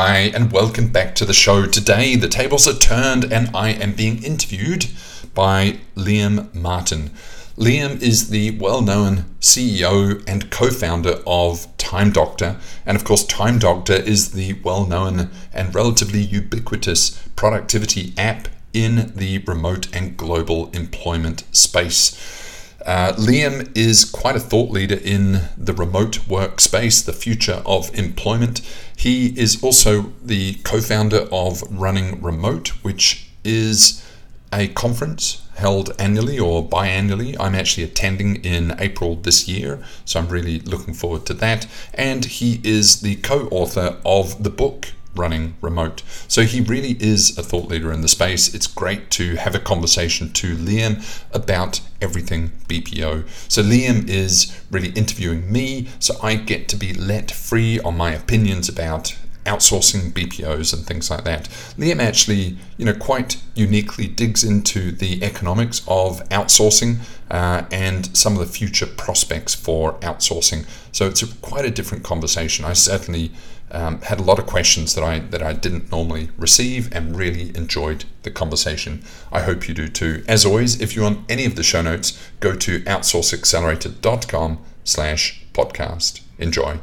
Hi, and welcome back to the show. Today, the tables are turned, and I am being interviewed by Liam Martin. Liam is the well known CEO and co founder of Time Doctor. And of course, Time Doctor is the well known and relatively ubiquitous productivity app in the remote and global employment space. Uh, Liam is quite a thought leader in the remote workspace, the future of employment. He is also the co founder of Running Remote, which is a conference held annually or biannually. I'm actually attending in April this year, so I'm really looking forward to that. And he is the co author of the book running remote. So he really is a thought leader in the space. It's great to have a conversation to Liam about everything BPO. So Liam is really interviewing me, so I get to be let free on my opinions about outsourcing BPOs and things like that. Liam actually, you know, quite uniquely digs into the economics of outsourcing uh, and some of the future prospects for outsourcing. So it's a, quite a different conversation. I certainly um, had a lot of questions that I that I didn't normally receive and really enjoyed the conversation. I hope you do too. As always, if you want any of the show notes, go to outsourceaccelerator.com slash podcast. Enjoy.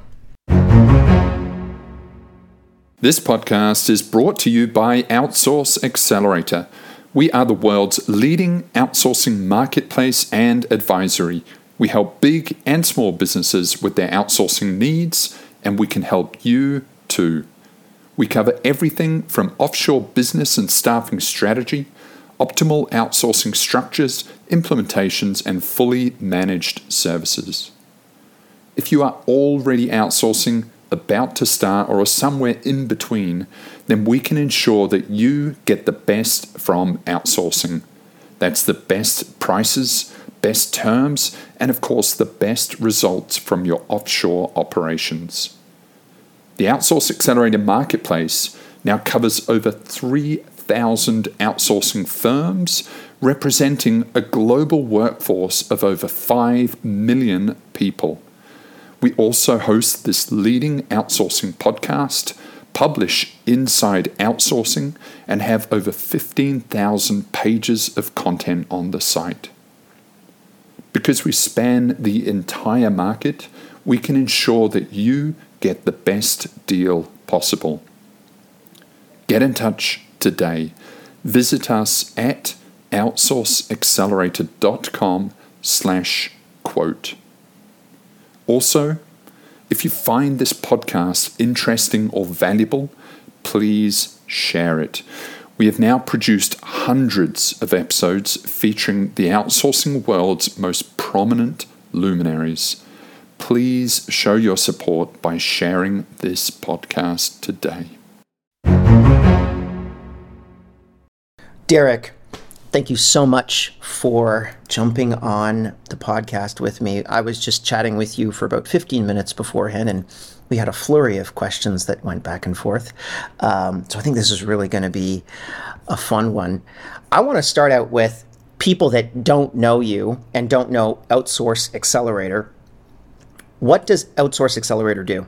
This podcast is brought to you by Outsource Accelerator. We are the world's leading outsourcing marketplace and advisory. We help big and small businesses with their outsourcing needs, and we can help you too. We cover everything from offshore business and staffing strategy, optimal outsourcing structures, implementations, and fully managed services. If you are already outsourcing, about to start, or are somewhere in between, then we can ensure that you get the best from outsourcing. That's the best prices, best terms, and of course, the best results from your offshore operations. The Outsource Accelerator Marketplace now covers over 3,000 outsourcing firms, representing a global workforce of over 5 million people. We also host this leading outsourcing podcast, publish Inside Outsourcing, and have over 15,000 pages of content on the site. Because we span the entire market, we can ensure that you get the best deal possible. Get in touch today. Visit us at outsourceaccelerator.com slash quote. Also, if you find this podcast interesting or valuable, please share it. We have now produced hundreds of episodes featuring the outsourcing world's most prominent luminaries. Please show your support by sharing this podcast today. Derek, thank you so much for jumping on the podcast with me. I was just chatting with you for about 15 minutes beforehand, and we had a flurry of questions that went back and forth. Um, so I think this is really going to be a fun one. I want to start out with people that don't know you and don't know Outsource Accelerator. What does Outsource Accelerator do?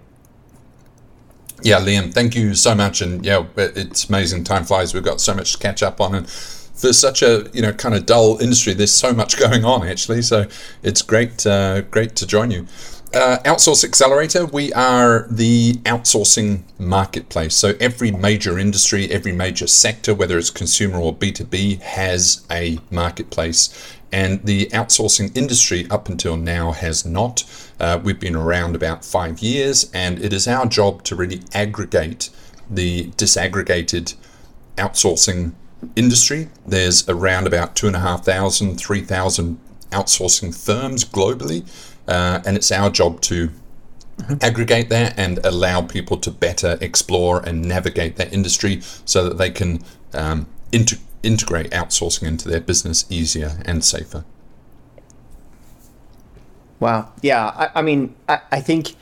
Yeah, Liam, thank you so much. And yeah, it's amazing. Time flies. We've got so much to catch up on. And for such a you know kind of dull industry, there's so much going on actually. So it's great, uh, great to join you. Uh, Outsource Accelerator, we are the outsourcing marketplace. So every major industry, every major sector, whether it's consumer or B2B, has a marketplace. And the outsourcing industry up until now has not. Uh, we've been around about five years, and it is our job to really aggregate the disaggregated outsourcing industry. There's around about two and a half thousand, three thousand outsourcing firms globally, uh, and it's our job to aggregate that and allow people to better explore and navigate that industry so that they can um, inter- integrate outsourcing into their business easier and safer. Wow. Yeah. I, I mean, I, I think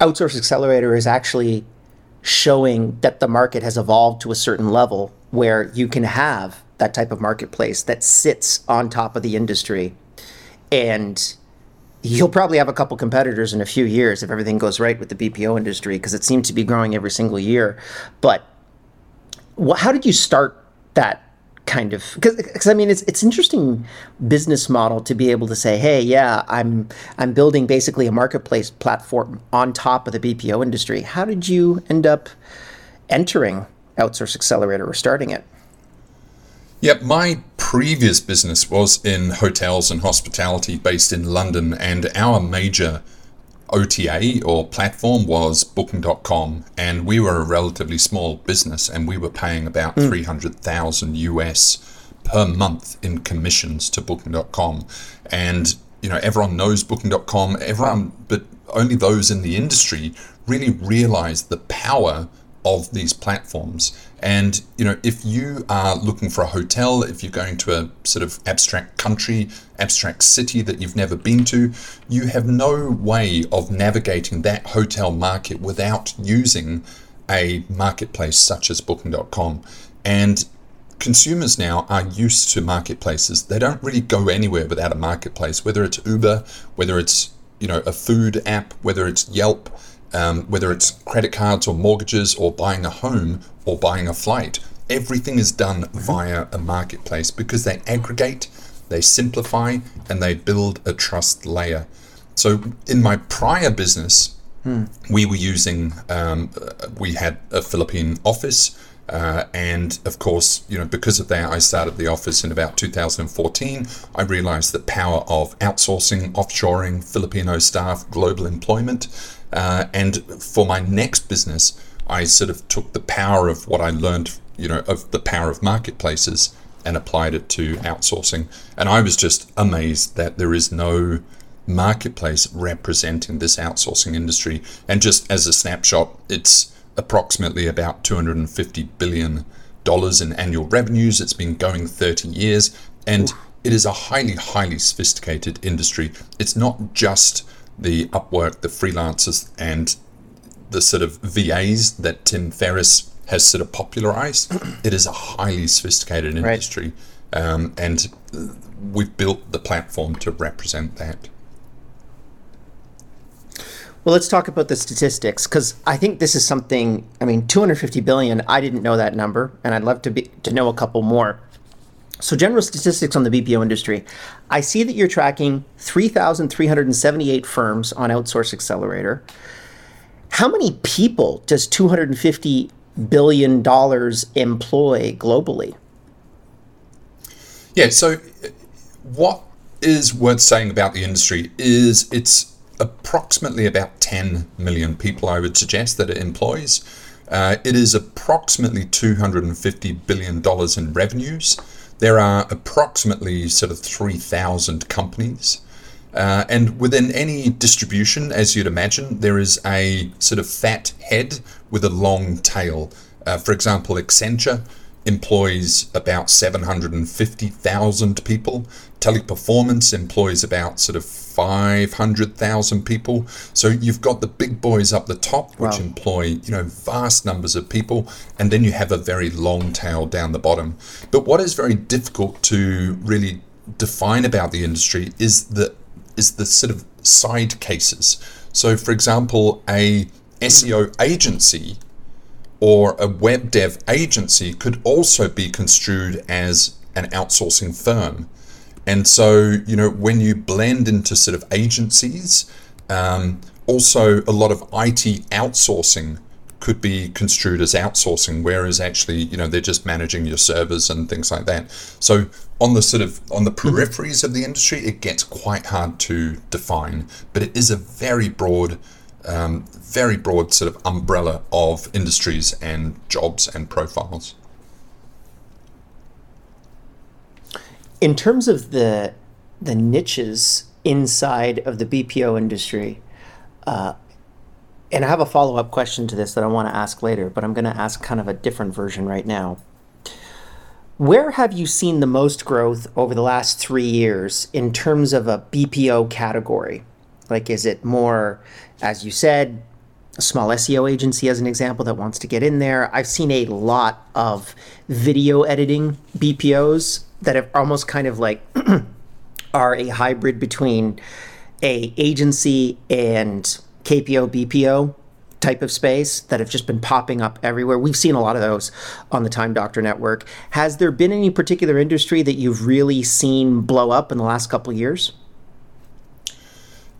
Outsource Accelerator is actually showing that the market has evolved to a certain level where you can have that type of marketplace that sits on top of the industry and you'll probably have a couple competitors in a few years if everything goes right with the BPO industry because it seems to be growing every single year. But how did you start that kind of because I mean it's it's interesting business model to be able to say hey yeah I'm I'm building basically a marketplace platform on top of the BPO industry. How did you end up entering outsource accelerator or starting it? Yeah, my previous business was in hotels and hospitality based in London, and our major OTA or platform was Booking.com, and we were a relatively small business, and we were paying about mm. 300,000 US per month in commissions to Booking.com. And, you know, everyone knows Booking.com, everyone, but only those in the industry really realized the power of these platforms. And you know, if you are looking for a hotel, if you're going to a sort of abstract country, abstract city that you've never been to, you have no way of navigating that hotel market without using a marketplace such as booking.com. And consumers now are used to marketplaces. They don't really go anywhere without a marketplace, whether it's Uber, whether it's you know a food app, whether it's Yelp um, whether it's credit cards or mortgages or buying a home or buying a flight, everything is done via a marketplace because they aggregate, they simplify, and they build a trust layer. So in my prior business, hmm. we were using, um, we had a Philippine office. Uh, and of course, you know, because of that, I started the office in about 2014. I realized the power of outsourcing, offshoring, Filipino staff, global employment. Uh, and for my next business, I sort of took the power of what I learned, you know, of the power of marketplaces and applied it to outsourcing. And I was just amazed that there is no marketplace representing this outsourcing industry. And just as a snapshot, it's approximately about 250 billion dollars in annual revenues. It's been going 30 years, and it is a highly, highly sophisticated industry. It's not just the Upwork, the freelancers, and the sort of VAs that Tim Ferriss has sort of popularized. it is a highly sophisticated industry, right. um, and we've built the platform to represent that. Well, let's talk about the statistics because I think this is something. I mean, 250 billion. I didn't know that number, and I'd love to be to know a couple more. So, general statistics on the BPO industry. I see that you're tracking 3,378 firms on Outsource Accelerator. How many people does $250 billion employ globally? Yeah, so what is worth saying about the industry is it's approximately about 10 million people, I would suggest, that it employs. Uh, it is approximately $250 billion in revenues. There are approximately sort of 3,000 companies. Uh, and within any distribution, as you'd imagine, there is a sort of fat head with a long tail. Uh, for example, Accenture employs about 750,000 people. Teleperformance employs about sort of 500,000 people. So you've got the big boys up the top, which wow. employ, you know, vast numbers of people, and then you have a very long tail down the bottom. But what is very difficult to really define about the industry is the is the sort of side cases. So for example, a SEO agency or a web dev agency could also be construed as an outsourcing firm. And so, you know, when you blend into sort of agencies, um, also a lot of IT outsourcing could be construed as outsourcing, whereas actually, you know, they're just managing your servers and things like that. So on the sort of on the mm-hmm. peripheries of the industry, it gets quite hard to define, but it is a very broad um, very broad sort of umbrella of industries and jobs and profiles. In terms of the the niches inside of the BPO industry, uh, and I have a follow up question to this that I want to ask later, but I'm going to ask kind of a different version right now. Where have you seen the most growth over the last three years in terms of a BPO category? Like, is it more, as you said, a small SEO agency as an example that wants to get in there? I've seen a lot of video editing BPOs that have almost kind of like are a hybrid between a agency and KPO BPO type of space that have just been popping up everywhere. We've seen a lot of those on the Time Doctor Network. Has there been any particular industry that you've really seen blow up in the last couple of years?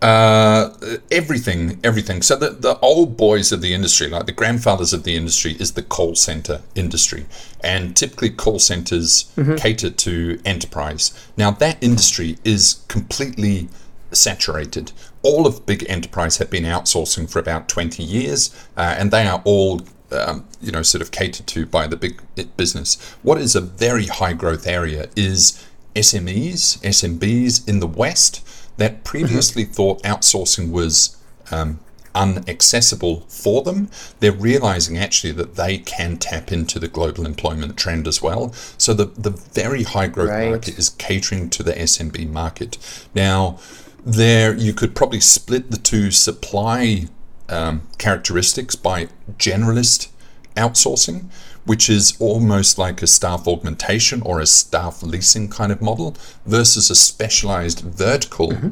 Uh, everything, everything. So the, the old boys of the industry, like the grandfathers of the industry, is the call center industry, and typically call centers mm-hmm. cater to enterprise. Now that industry is completely saturated. All of big enterprise have been outsourcing for about twenty years, uh, and they are all um, you know, sort of catered to by the big business. What is a very high growth area is SMEs, SMBs in the West that previously mm-hmm. thought outsourcing was um, unaccessible for them, they're realizing actually that they can tap into the global employment trend as well. So the, the very high growth right. market is catering to the SMB market. Now, there you could probably split the two supply um, characteristics by generalist outsourcing which is almost like a staff augmentation or a staff leasing kind of model, versus a specialized vertical mm-hmm.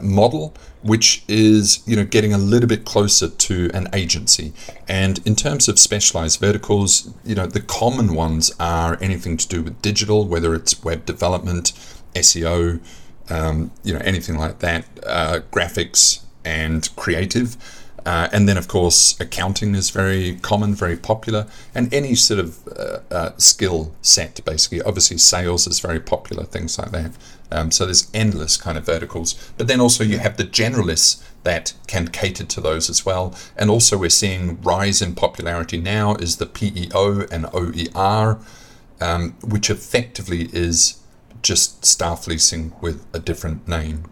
model, which is you know getting a little bit closer to an agency. And in terms of specialized verticals, you know the common ones are anything to do with digital, whether it's web development, SEO, um, you know anything like that, uh, graphics and creative. Uh, and then, of course, accounting is very common, very popular, and any sort of uh, uh, skill set, basically. Obviously, sales is very popular, things like that. Um, so there's endless kind of verticals. But then also you have the generalists that can cater to those as well. And also we're seeing rise in popularity now is the PEO and OER, um, which effectively is just staff leasing with a different name.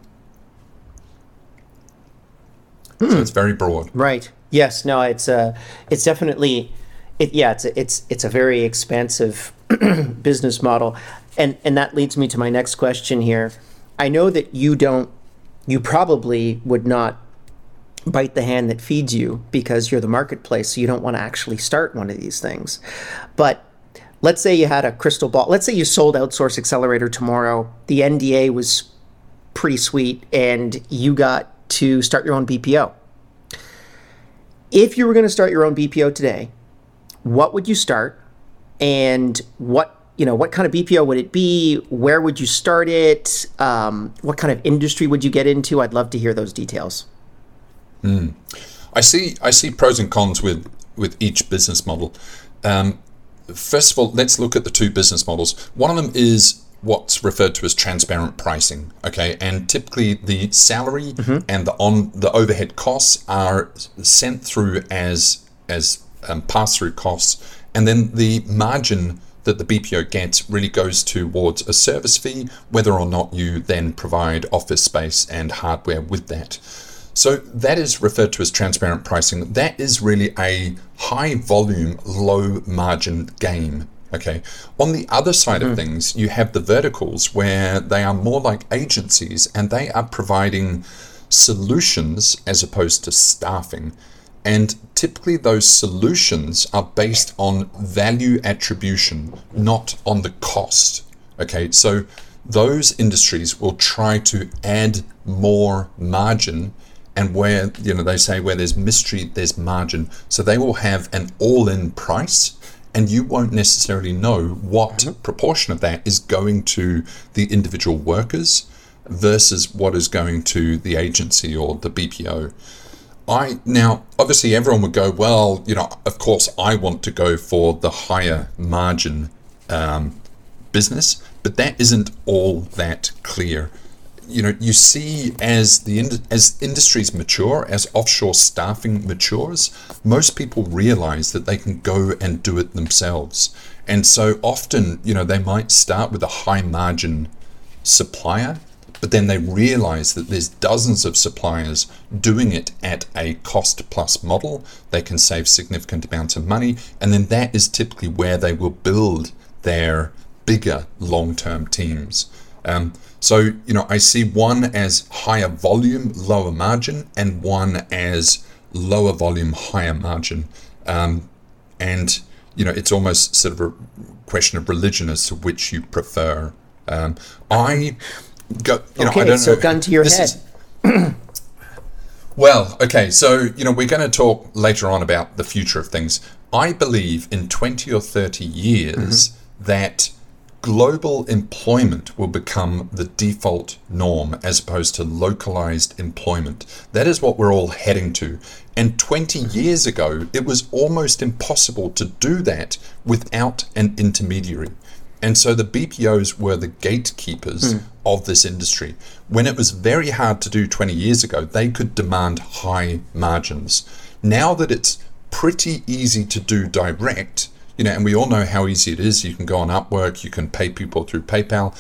Hmm. So it's very broad. Right. Yes. No. It's uh, it's definitely, it. Yeah. It's a, it's it's a very expansive business model, and and that leads me to my next question here. I know that you don't, you probably would not bite the hand that feeds you because you're the marketplace, so you don't want to actually start one of these things. But let's say you had a crystal ball. Let's say you sold Outsource Accelerator tomorrow. The NDA was pretty sweet, and you got to start your own BPO. If you were going to start your own BPO today, what would you start? And what you know, what kind of BPO would it be? Where would you start it? Um, what kind of industry would you get into? I'd love to hear those details. Mm. I see. I see pros and cons with with each business model. Um, first of all, let's look at the two business models. One of them is what's referred to as transparent pricing. Okay, and typically the salary mm-hmm. and the on the overhead costs are sent through as as um, pass through costs, and then the margin that the BPO gets really goes towards a service fee, whether or not you then provide office space and hardware with that. So that is referred to as transparent pricing. That is really a high volume, low margin game Okay. On the other side mm-hmm. of things, you have the verticals where they are more like agencies and they are providing solutions as opposed to staffing. And typically, those solutions are based on value attribution, not on the cost. Okay. So those industries will try to add more margin and where you know they say where there's mystery there's margin so they will have an all-in price and you won't necessarily know what mm-hmm. proportion of that is going to the individual workers versus what is going to the agency or the BPO. I now obviously everyone would go, well, you know, of course I want to go for the higher margin um, business, but that isn't all that clear you know you see as the as industries mature as offshore staffing matures most people realize that they can go and do it themselves. And so often you know they might start with a high margin supplier but then they realize that there's dozens of suppliers doing it at a cost plus model. They can save significant amounts of money and then that is typically where they will build their bigger long-term teams. Um, so, you know, I see one as higher volume, lower margin, and one as lower volume, higher margin. Um, and, you know, it's almost sort of a question of religion as to which you prefer. Um, I go, you okay, know, I don't so know. gun to your head. Is, well, okay, so you know we're going to talk later on about the future of things. I believe in twenty or thirty years mm-hmm. that global employment will become the default norm as opposed to localized employment. That is what we're all heading to. And 20 years ago, it was almost impossible to do that without an intermediary. And so the BPOs were the gatekeepers mm. of this industry. When it was very hard to do 20 years ago, they could demand high margins. Now that it's pretty easy to do direct, you know, and we all know how easy it is. You can go on Upwork, you can pay people through PayPal.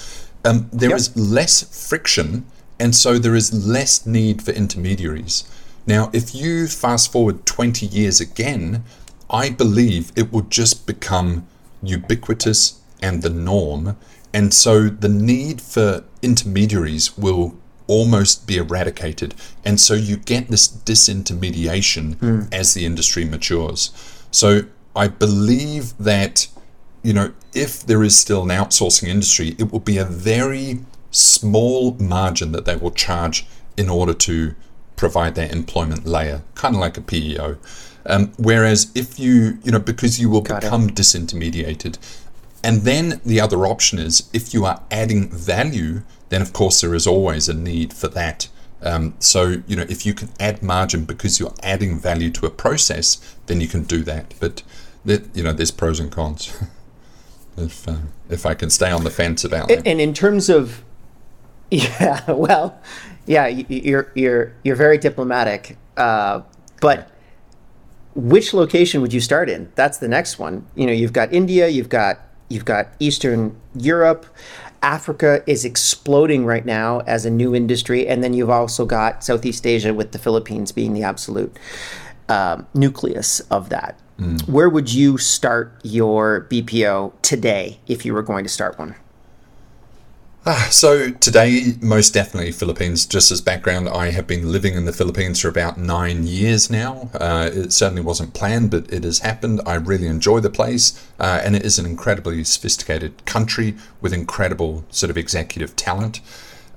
Um, there yep. is less friction, and so there is less need for intermediaries. Now, if you fast forward 20 years again, I believe it will just become ubiquitous and the norm. And so the need for intermediaries will almost be eradicated. And so you get this disintermediation mm. as the industry matures. So I believe that, you know, if there is still an outsourcing industry, it will be a very small margin that they will charge in order to provide that employment layer, kind of like a PEO. Um, whereas if you, you know, because you will Got become it. disintermediated. And then the other option is if you are adding value, then of course there is always a need for that. Um, so, you know, if you can add margin because you're adding value to a process, then you can do that. But you know, there's pros and cons. if uh, if I can stay on the fence about it. And in terms of, yeah, well, yeah, you're you're you're very diplomatic, uh, but. Which location would you start in? That's the next one. You know, you've got India, you've got you've got Eastern Europe, Africa is exploding right now as a new industry, and then you've also got Southeast Asia with the Philippines being the absolute um, nucleus of that. Mm. Where would you start your BPO today if you were going to start one? Ah, so today, most definitely Philippines. Just as background, I have been living in the Philippines for about nine years now. Uh, it certainly wasn't planned, but it has happened. I really enjoy the place, uh, and it is an incredibly sophisticated country with incredible sort of executive talent.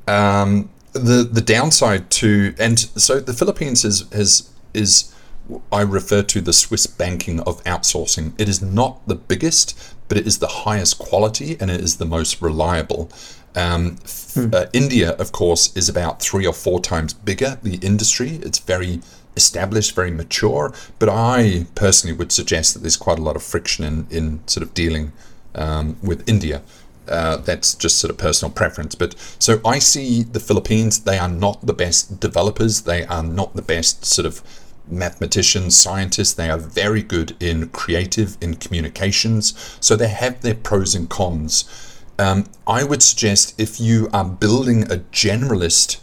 Um, the the downside to and so the Philippines is is is I refer to the Swiss banking of outsourcing. It is not the biggest, but it is the highest quality and it is the most reliable. Um, hmm. uh, India, of course, is about three or four times bigger, the industry. It's very established, very mature. But I personally would suggest that there's quite a lot of friction in, in sort of dealing um, with India. Uh, that's just sort of personal preference. But so I see the Philippines, they are not the best developers, they are not the best sort of mathematicians, scientists, they are very good in creative, in communications. So they have their pros and cons. Um, I would suggest if you are building a generalist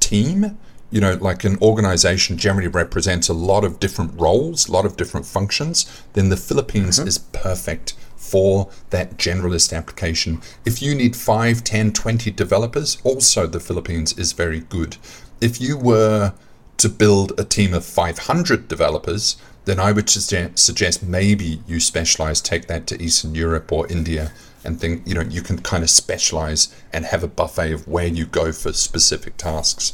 team, you know, like an organization generally represents a lot of different roles, a lot of different functions, then the Philippines mm-hmm. is perfect for that generalist application. If you need 5, 10, 20 developers, also the Philippines is very good. If you were to build a team of 500 developers, then I would suggest maybe you specialize, take that to Eastern Europe or India, and think you know you can kind of specialize and have a buffet of where you go for specific tasks.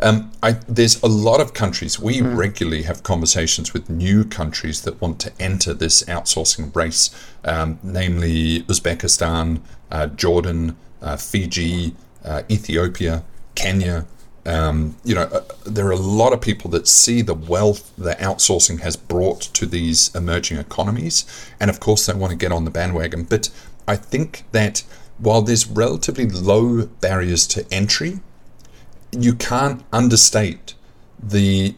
Um, I, there's a lot of countries. We mm. regularly have conversations with new countries that want to enter this outsourcing race, um, namely Uzbekistan, uh, Jordan, uh, Fiji, uh, Ethiopia, Kenya, um, you know, uh, there are a lot of people that see the wealth that outsourcing has brought to these emerging economies, and of course they want to get on the bandwagon. But I think that while there's relatively low barriers to entry, you can't understate the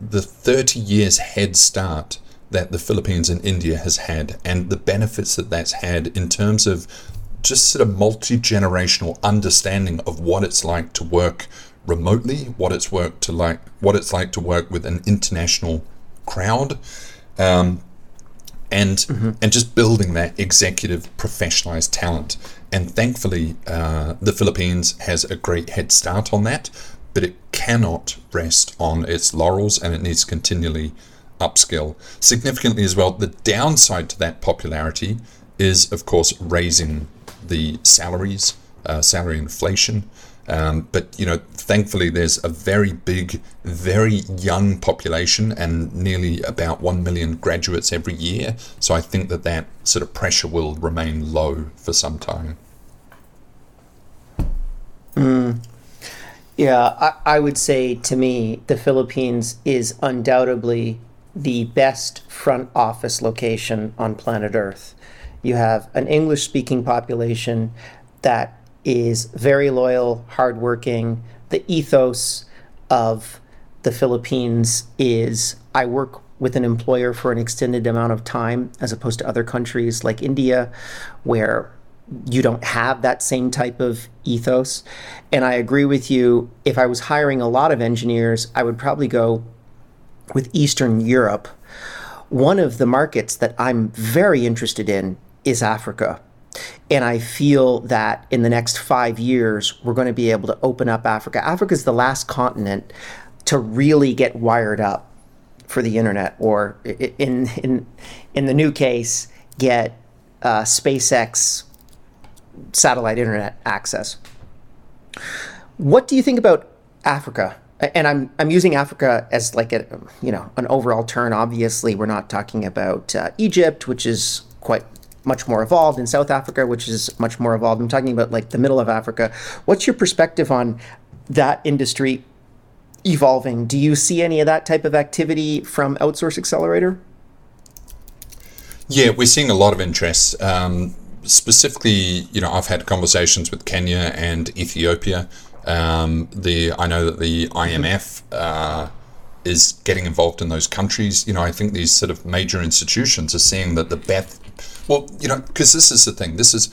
the 30 years head start that the Philippines and India has had, and the benefits that that's had in terms of just sort of multi generational understanding of what it's like to work remotely, what it's work to like, what it's like to work with an international crowd, um, and mm-hmm. and just building that executive professionalized talent. And thankfully, uh, the Philippines has a great head start on that, but it cannot rest on its laurels, and it needs to continually upskill. Significantly as well, the downside to that popularity is, of course, raising the salaries, uh, salary inflation. Um, but you know, thankfully, there's a very big, very young population, and nearly about one million graduates every year. So I think that that sort of pressure will remain low for some time. Mm. Yeah, I, I would say to me, the Philippines is undoubtedly the best front office location on planet Earth. You have an English speaking population that is very loyal, hardworking. The ethos of the Philippines is I work with an employer for an extended amount of time, as opposed to other countries like India, where you don't have that same type of ethos. And I agree with you. If I was hiring a lot of engineers, I would probably go with Eastern Europe. One of the markets that I'm very interested in is Africa. And I feel that in the next five years, we're going to be able to open up Africa. Africa is the last continent to really get wired up for the internet, or in in in the new case, get uh, SpaceX satellite internet access. What do you think about Africa? And I'm I'm using Africa as like a you know an overall term. Obviously, we're not talking about uh, Egypt, which is quite much more evolved, in South Africa, which is much more evolved. I'm talking about like the middle of Africa. What's your perspective on that industry evolving? Do you see any of that type of activity from Outsource Accelerator? Yeah, we're seeing a lot of interest. Um, specifically, you know, I've had conversations with Kenya and Ethiopia. Um, the I know that the IMF uh, is getting involved in those countries. You know, I think these sort of major institutions are seeing that the best well, you know, because this is the thing. This is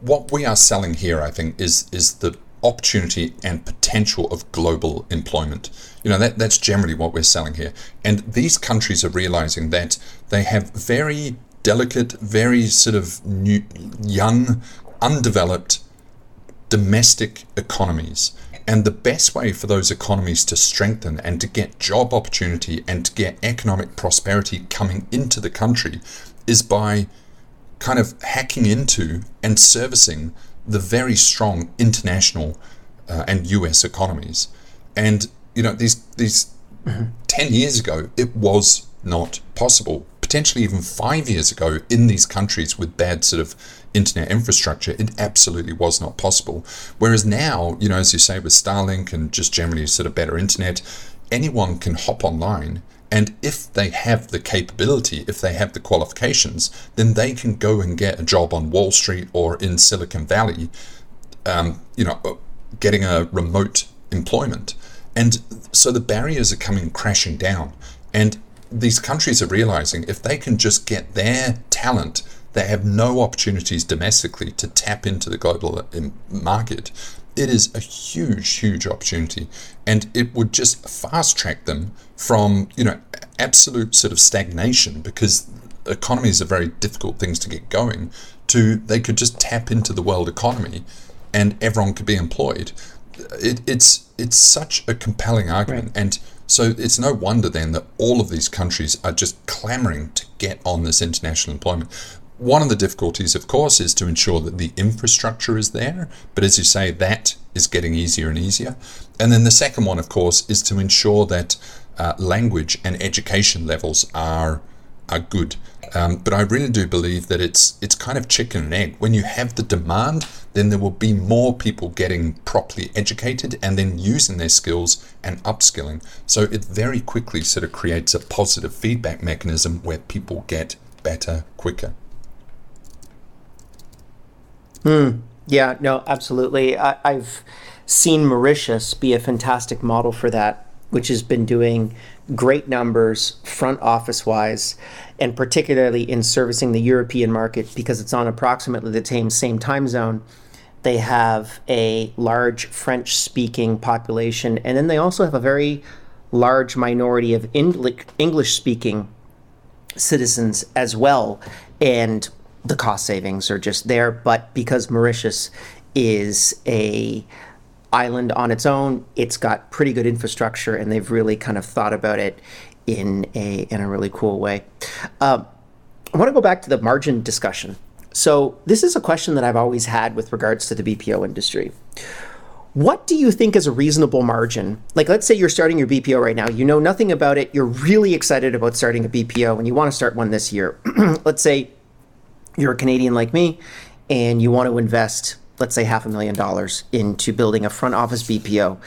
what we are selling here. I think is is the opportunity and potential of global employment. You know, that that's generally what we're selling here. And these countries are realizing that they have very delicate, very sort of new, young, undeveloped domestic economies. And the best way for those economies to strengthen and to get job opportunity and to get economic prosperity coming into the country is by kind of hacking into and servicing the very strong international uh, and US economies. And, you know, these, these mm-hmm. 10 years ago, it was not possible. Potentially even five years ago, in these countries with bad sort of internet infrastructure, it absolutely was not possible. Whereas now, you know, as you say, with Starlink and just generally sort of better internet, anyone can hop online and if they have the capability, if they have the qualifications, then they can go and get a job on Wall Street or in Silicon Valley, um, you know, getting a remote employment. And so the barriers are coming crashing down. And these countries are realizing if they can just get their talent, they have no opportunities domestically to tap into the global uh, market. It is a huge, huge opportunity, and it would just fast track them from you know absolute sort of stagnation because economies are very difficult things to get going to they could just tap into the world economy and everyone could be employed. It, it's it's such a compelling argument, right. and so it's no wonder then that all of these countries are just clamoring to get on this international employment. One of the difficulties, of course, is to ensure that the infrastructure is there. But as you say, that is getting easier and easier. And then the second one, of course, is to ensure that uh, language and education levels are are good. Um, but I really do believe that it's it's kind of chicken and egg. When you have the demand, then there will be more people getting properly educated and then using their skills and upskilling. So it very quickly sort of creates a positive feedback mechanism where people get better quicker. Hmm. Yeah, no, absolutely. I, I've seen Mauritius be a fantastic model for that, which has been doing great numbers front office wise, and particularly in servicing the European market because it's on approximately the same, same time zone. They have a large French speaking population, and then they also have a very large minority of English speaking citizens as well. And the cost savings are just there. But because Mauritius is a island on its own, it's got pretty good infrastructure, and they've really kind of thought about it in a in a really cool way. Uh, I want to go back to the margin discussion. So this is a question that I've always had with regards to the BPO industry. What do you think is a reasonable margin? Like, let's say you're starting your BPO right now, you know nothing about it, you're really excited about starting a BPO, and you want to start one this year. let's say you're a Canadian like me, and you want to invest, let's say, half a million dollars into building a front office BPO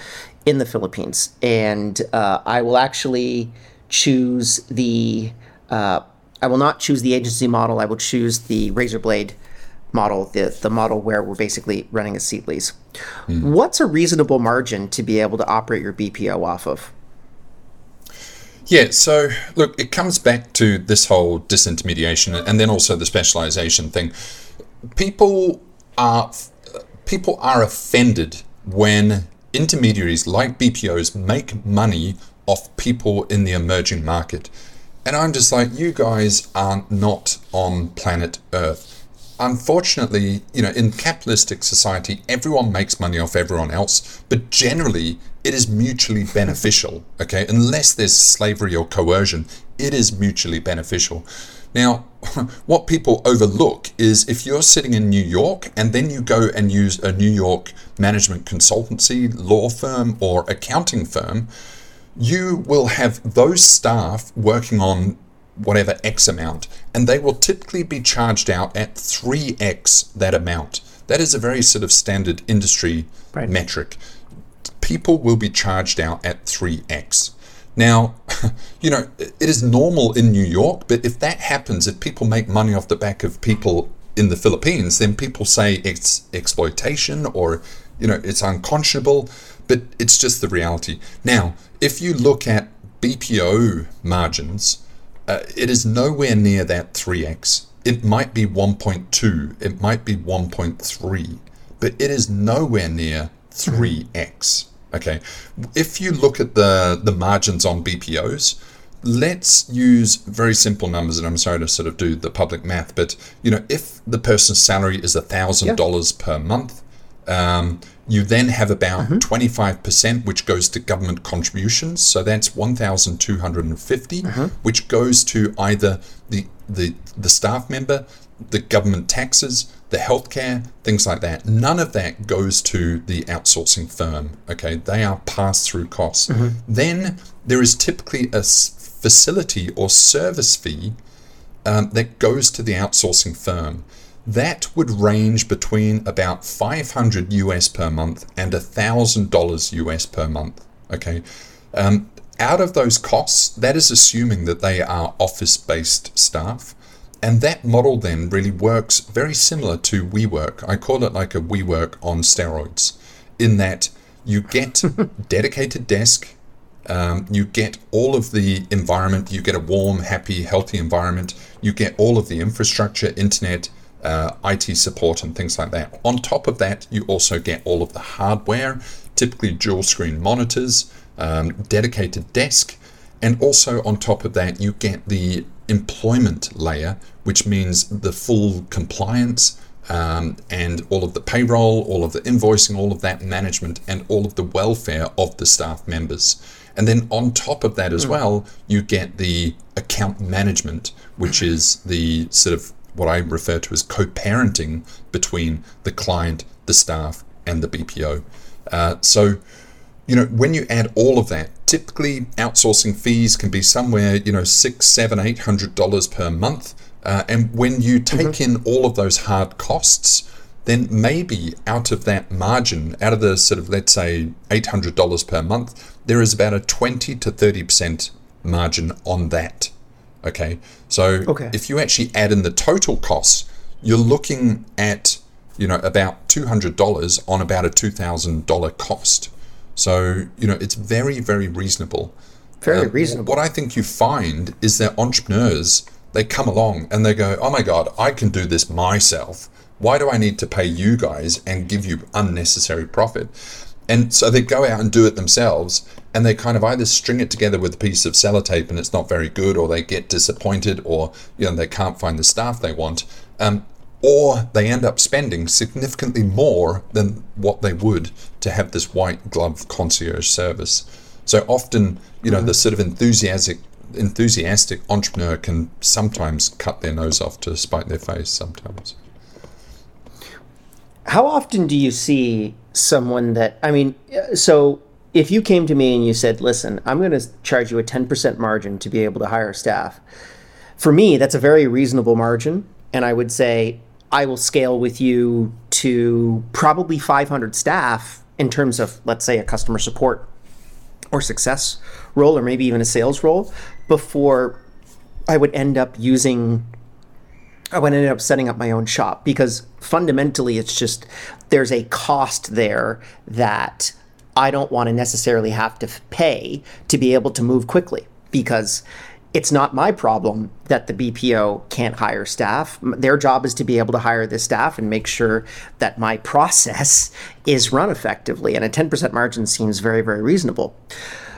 in the Philippines. And uh, I will actually choose the, uh, I will not choose the agency model, I will choose the razor blade model, the, the model where we're basically running a seat lease. Mm. What's a reasonable margin to be able to operate your BPO off of? Yeah, so look, it comes back to this whole disintermediation and then also the specialization thing. People are people are offended when intermediaries like BPOs make money off people in the emerging market. And I'm just like, you guys are not on planet Earth unfortunately, you know, in capitalistic society, everyone makes money off everyone else, but generally it is mutually beneficial, okay? Unless there's slavery or coercion, it is mutually beneficial. Now, what people overlook is if you're sitting in New York and then you go and use a New York management consultancy, law firm, or accounting firm, you will have those staff working on whatever X amount, and they will typically be charged out at 3X that amount. That is a very sort of standard industry right. metric. People will be charged out at 3X. Now, you know, it is normal in New York, but if that happens, if people make money off the back of people in the Philippines, then people say it's exploitation or, you know, it's unconscionable, but it's just the reality. Now, if you look at BPO margins, uh, it is nowhere near that 3x. It might be 1.2, it might be 1.3, but it is nowhere near 3x. Okay, if you look at the, the margins on BPOs, let's use very simple numbers and i'm sorry to sort of do the public math but you know if the person's salary is a thousand dollars per month um, you then have about mm-hmm. 25%, which goes to government contributions. So that's 1,250, mm-hmm. which goes to either the, the, the staff member, the government taxes, the healthcare, things like that. None of that goes to the outsourcing firm. Okay, they are pass through costs. Mm-hmm. Then there is typically a facility or service fee um, that goes to the outsourcing firm that would range between about 500 US per month and $1,000 US per month. Okay. Um, out of those costs, that is assuming that they are office based staff. And that model then really works very similar to WeWork. I call it like a WeWork on steroids, in that you get dedicated desk, um, you get all of the environment, you get a warm, happy, healthy environment, you get all of the infrastructure, internet, uh, IT support and things like that. On top of that, you also get all of the hardware, typically dual screen monitors, um, dedicated desk, and also on top of that, you get the employment layer, which means the full compliance um, and all of the payroll, all of the invoicing, all of that management, and all of the welfare of the staff members. And then on top of that as mm. well, you get the account management, which is the sort of what I refer to as co parenting between the client, the staff, and the BPO. Uh, so, you know, when you add all of that, typically outsourcing fees can be somewhere, you know, six, seven, eight hundred dollars per month. Uh, and when you take mm-hmm. in all of those hard costs, then maybe out of that margin, out of the sort of, let's say, $800 per month, there is about a 20 to 30% margin on that. Okay, so okay. if you actually add in the total costs, you're looking at you know about two hundred dollars on about a two thousand dollar cost. So you know it's very very reasonable. Very uh, reasonable. What I think you find is that entrepreneurs they come along and they go, oh my god, I can do this myself. Why do I need to pay you guys and give you unnecessary profit? And so they go out and do it themselves, and they kind of either string it together with a piece of sellotape and it's not very good, or they get disappointed, or you know they can't find the staff they want, um, or they end up spending significantly more than what they would to have this white glove concierge service. So often, you know, mm-hmm. the sort of enthusiastic enthusiastic entrepreneur can sometimes cut their nose off to spite their face. Sometimes. how often do you see someone that I mean, uh, so if you came to me and you said, "Listen, I'm going to charge you a 10% margin to be able to hire staff," for me, that's a very reasonable margin, and I would say I will scale with you to probably 500 staff in terms of, let's say, a customer support or success role, or maybe even a sales role, before I would end up using I would end up setting up my own shop because fundamentally it's just there's a cost there that I don't want to necessarily have to pay to be able to move quickly because it's not my problem that the BPO can't hire staff. Their job is to be able to hire this staff and make sure that my process is run effectively. And a 10% margin seems very, very reasonable.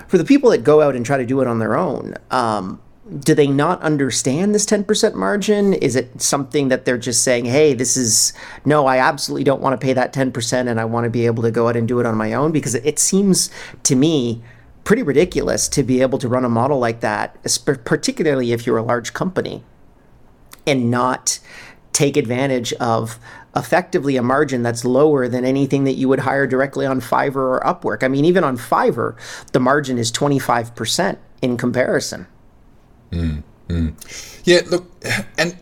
For the people that go out and try to do it on their own, um, do they not understand this 10% margin? Is it something that they're just saying, hey, this is, no, I absolutely don't want to pay that 10% and I want to be able to go out and do it on my own? Because it seems to me pretty ridiculous to be able to run a model like that, particularly if you're a large company and not take advantage of effectively a margin that's lower than anything that you would hire directly on Fiverr or Upwork. I mean, even on Fiverr, the margin is 25% in comparison. Mm, mm. Yeah, look, and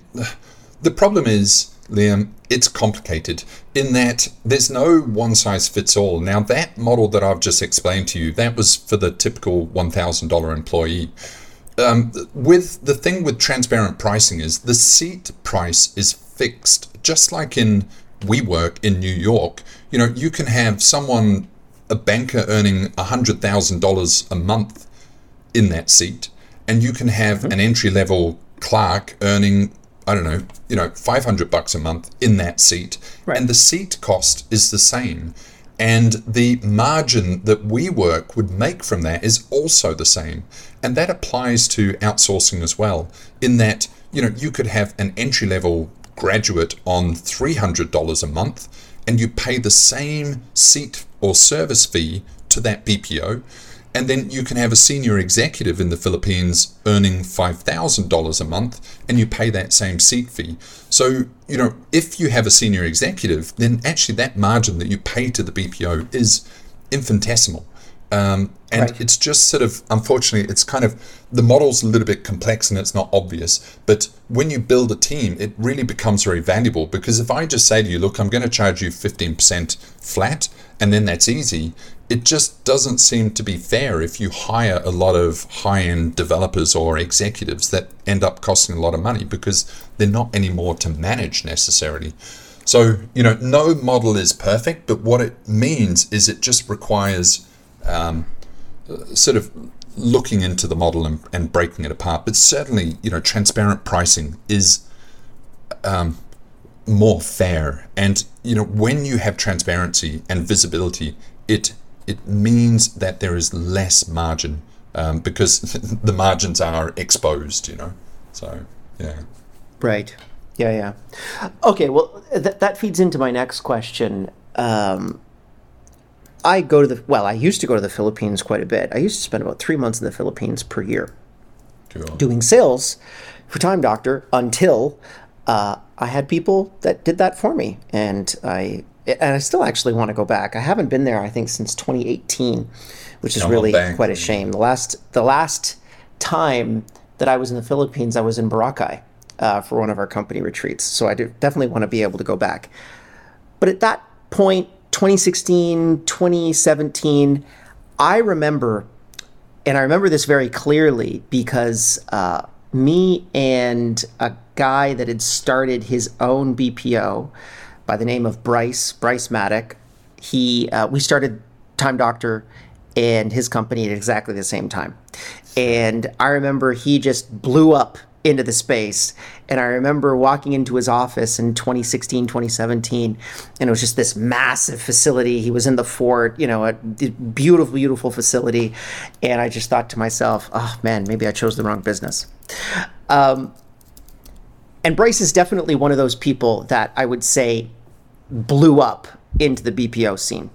the problem is, Liam, it's complicated in that there's no one size fits all. Now, that model that I've just explained to you, that was for the typical $1,000 employee. Um, with the thing with transparent pricing is the seat price is fixed, just like in WeWork in New York. You know, you can have someone, a banker, earning $100,000 a month in that seat and you can have an entry level clerk earning I don't know, you know, 500 bucks a month in that seat. Right. And the seat cost is the same. And the margin that WeWork would make from that is also the same. And that applies to outsourcing as well, in that, you know, you could have an entry level graduate on $300 a month and you pay the same seat or service fee to that BPO and then you can have a senior executive in the Philippines earning $5,000 a month and you pay that same seat fee. So, you know, if you have a senior executive, then actually that margin that you pay to the BPO is infinitesimal. Um, and right. it's just sort of, unfortunately, it's kind of the model's a little bit complex and it's not obvious. But when you build a team, it really becomes very valuable because if I just say to you, look, I'm going to charge you 15% flat, and then that's easy, it just doesn't seem to be fair if you hire a lot of high end developers or executives that end up costing a lot of money because they're not anymore to manage necessarily. So, you know, no model is perfect, but what it means is it just requires um, sort of looking into the model and, and, breaking it apart. But certainly, you know, transparent pricing is um, more fair. And, you know, when you have transparency and visibility, it it means that there is less margin um, because the margins are exposed, you know. So, yeah. Right. Yeah, yeah. Okay, well, th- that feeds into my next question. Um, I go to the, well, I used to go to the Philippines quite a bit. I used to spend about three months in the Philippines per year cool. doing sales for Time Doctor until uh, I had people that did that for me. And I and I still actually want to go back. I haven't been there, I think, since 2018, which is really quite a shame. The last the last time that I was in the Philippines, I was in Boracay uh, for one of our company retreats. So I definitely want to be able to go back. But at that point, 2016, 2017, I remember, and I remember this very clearly because uh, me and a guy that had started his own BPO by the name of Bryce, Bryce Maddock. He, uh, we started Time Doctor and his company at exactly the same time. And I remember he just blew up into the space. And I remember walking into his office in 2016, 2017, and it was just this massive facility. He was in the fort, you know, a beautiful, beautiful facility. And I just thought to myself, oh man, maybe I chose the wrong business. Um, and Bryce is definitely one of those people that I would say blew up into the BPO scene.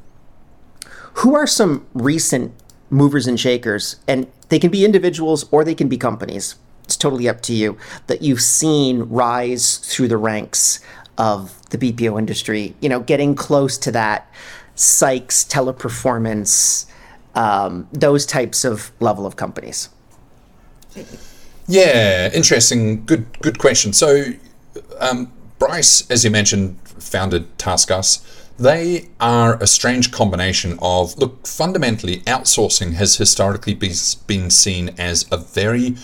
Who are some recent movers and shakers? And they can be individuals or they can be companies. It's totally up to you that you've seen rise through the ranks of the BPO industry, you know, getting close to that Sykes, Teleperformance, um, those types of level of companies? Yeah, interesting. Good, good question. So, um, Bryce, as you mentioned, founded TaskUs. They are a strange combination of look. Fundamentally, outsourcing has historically been seen as a very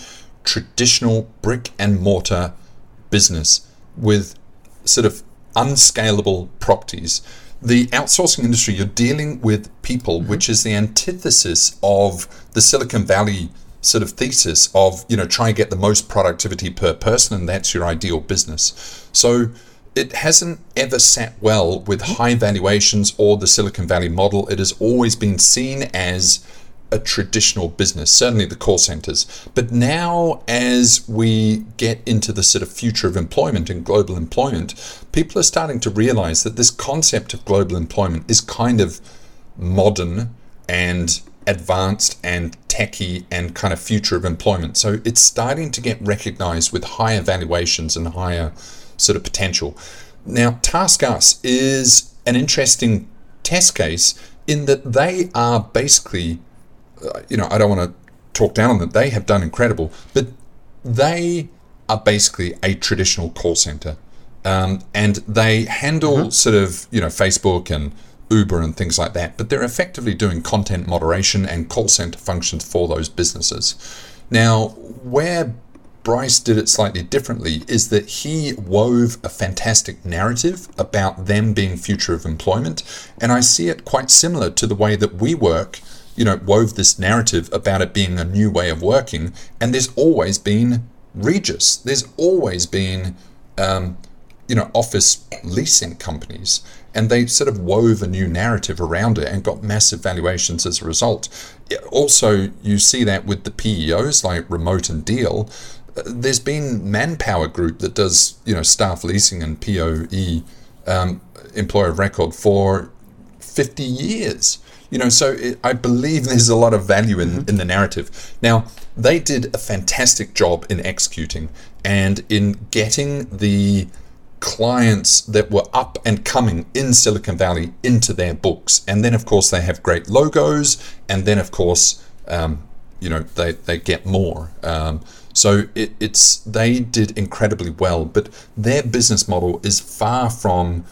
traditional brick and mortar business with sort of unscalable properties the outsourcing industry, you're dealing with people, mm-hmm. which is the antithesis of the Silicon Valley sort of thesis of, you know, try and get the most productivity per person, and that's your ideal business. So it hasn't ever sat well with high valuations or the Silicon Valley model. It has always been seen as a traditional business, certainly the call centers. But now, as we get into the sort of future of employment and global employment, people are starting to realize that this concept of global employment is kind of modern and advanced and techy and kind of future of employment. So it's starting to get recognized with higher valuations and higher sort of potential. Now, TaskUs is an interesting test case in that they are basically uh, you know, I don't want to talk down on them. They have done incredible, but they are basically a traditional call center, um, and they handle mm-hmm. sort of you know Facebook and Uber and things like that. But they're effectively doing content moderation and call center functions for those businesses. Now, where Bryce did it slightly differently is that he wove a fantastic narrative about them being future of employment, and I see it quite similar to the way that WeWork you know, wove this narrative about it being a new way of working. And there's always been Regus. There's always been, um, you know, office leasing companies. And they sort of wove a new narrative around it and got massive valuations as a result. Also, you see that with the PEOs like Remote and Deel. There's been Manpower Group that does, you know, staff leasing and POE, um, employer of record, for 50 years. You know, so it, I believe there's a lot of value in, mm-hmm. in the narrative. Now, they did a fantastic job in executing and in getting the clients that were up and coming in Silicon Valley into their books. And then, of course, they have great logos. And then, of course, um, you know, they, they get more. Um, so it, it's they did incredibly well, but their business model is far from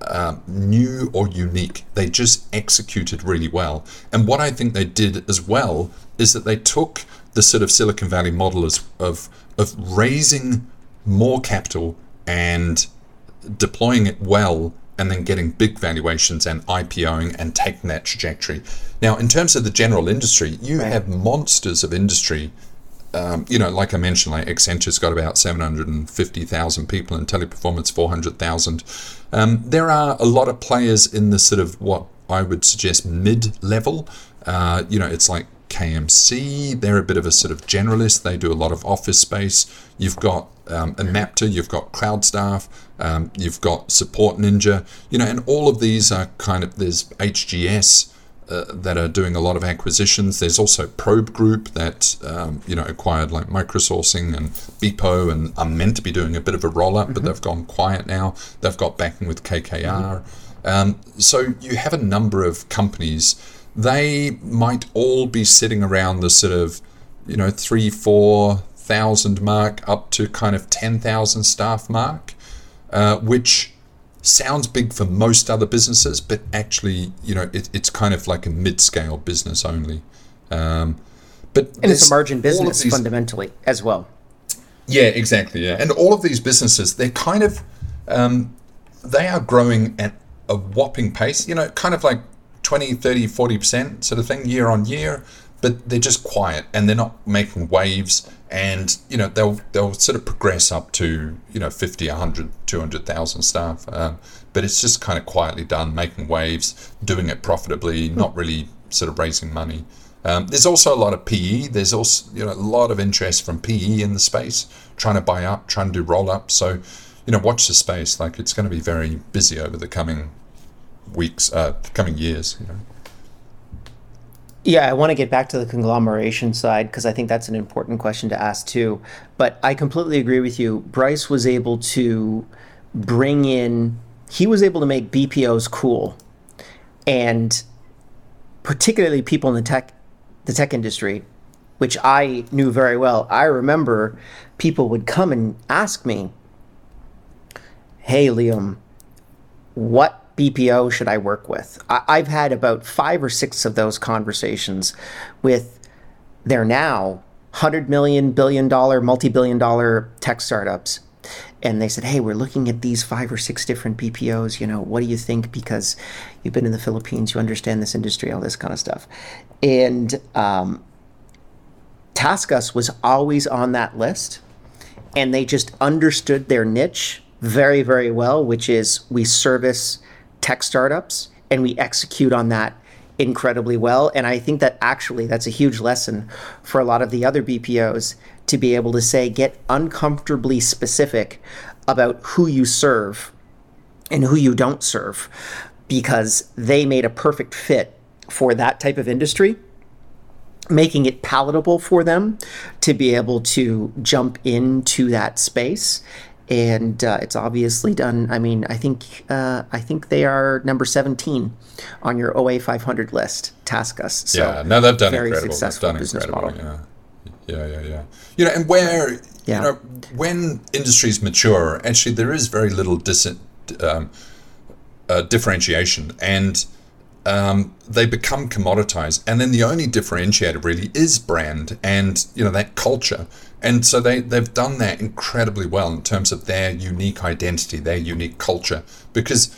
uh, new or unique. They just executed really well. And what I think they did as well is that they took the sort of Silicon Valley model as, of of raising more capital and deploying it well and then getting big valuations and IPOing and taking that trajectory. Now, in terms of the general industry, you have monsters of industry um, you know, like I mentioned, like Accenture's got about 750,000 people and Teleperformance 400,000. Um, there are a lot of players in the sort of what I would suggest mid level. Uh, you know, it's like KMC, they're a bit of a sort of generalist. They do a lot of office space. You've got um, Mapta, you've got CloudStaff, um, you've got Support Ninja, you know, and all of these are kind of, there's HGS. Uh, that are doing a lot of acquisitions. There's also Probe Group that um, you know acquired like Microsourcing and Beepo and are meant to be doing a bit of a roll up, mm-hmm. but they've gone quiet now. They've got backing with KKR. Mm-hmm. Um, so you have a number of companies. They might all be sitting around the sort of you know three four thousand mark up to kind of ten thousand staff mark, uh, which sounds big for most other businesses, but actually, you know, it, it's kind of like a mid-scale business only. Um, but and it's a margin business these, fundamentally as well. Yeah, exactly. Yeah, and all of these businesses, they're kind of um, they are growing at a whopping pace. You know, kind of like 20, 30, 40 percent sort of thing year on year but they're just quiet and they're not making waves and you know they'll they'll sort of progress up to you know 50 100 200,000 staff. Um, but it's just kind of quietly done making waves doing it profitably hmm. not really sort of raising money. Um, there's also a lot of PE there's also you know a lot of interest from PE in the space trying to buy up trying to do roll up. So you know watch the space. Like it's going to be very busy over the coming weeks uh, coming years you know yeah, I want to get back to the conglomeration side because I think that's an important question to ask too. But I completely agree with you. Bryce was able to bring in, he was able to make BPOs cool. And particularly people in the tech, the tech industry, which I knew very well. I remember people would come and ask me, Hey, Liam, what BPO should I work with? I- have had about five or six of those conversations with their now hundred million, billion dollar, multi billion dollar tech startups. And they said, Hey, we're looking at these five or six different BPOs. You know, what do you think? Because you've been in the Philippines, you understand this industry, all this kind of stuff. And um, TaskUs was always on that list. And they just understood their niche very, very well, which is we service tech startups and we execute on that incredibly well. And I think that actually that's a huge lesson for a lot of the other BPOs to be able to say, get uncomfortably specific about who you serve and who you don't serve because they made a perfect fit for that type of industry making it palatable for them to be able to jump into that space and uh, it's obviously done. I mean, I think uh, I think they are number seventeen on your OA 500 list. TaskUs. So yeah, no, they've done very incredible. Successful they've done business incredible. Model. Yeah. yeah, yeah, yeah. You know, and where yeah. you know when industries mature, actually there is very little dis- um, uh, differentiation, and um, they become commoditized, and then the only differentiator really is brand and you know that culture. And so they, they've done that incredibly well in terms of their unique identity, their unique culture, because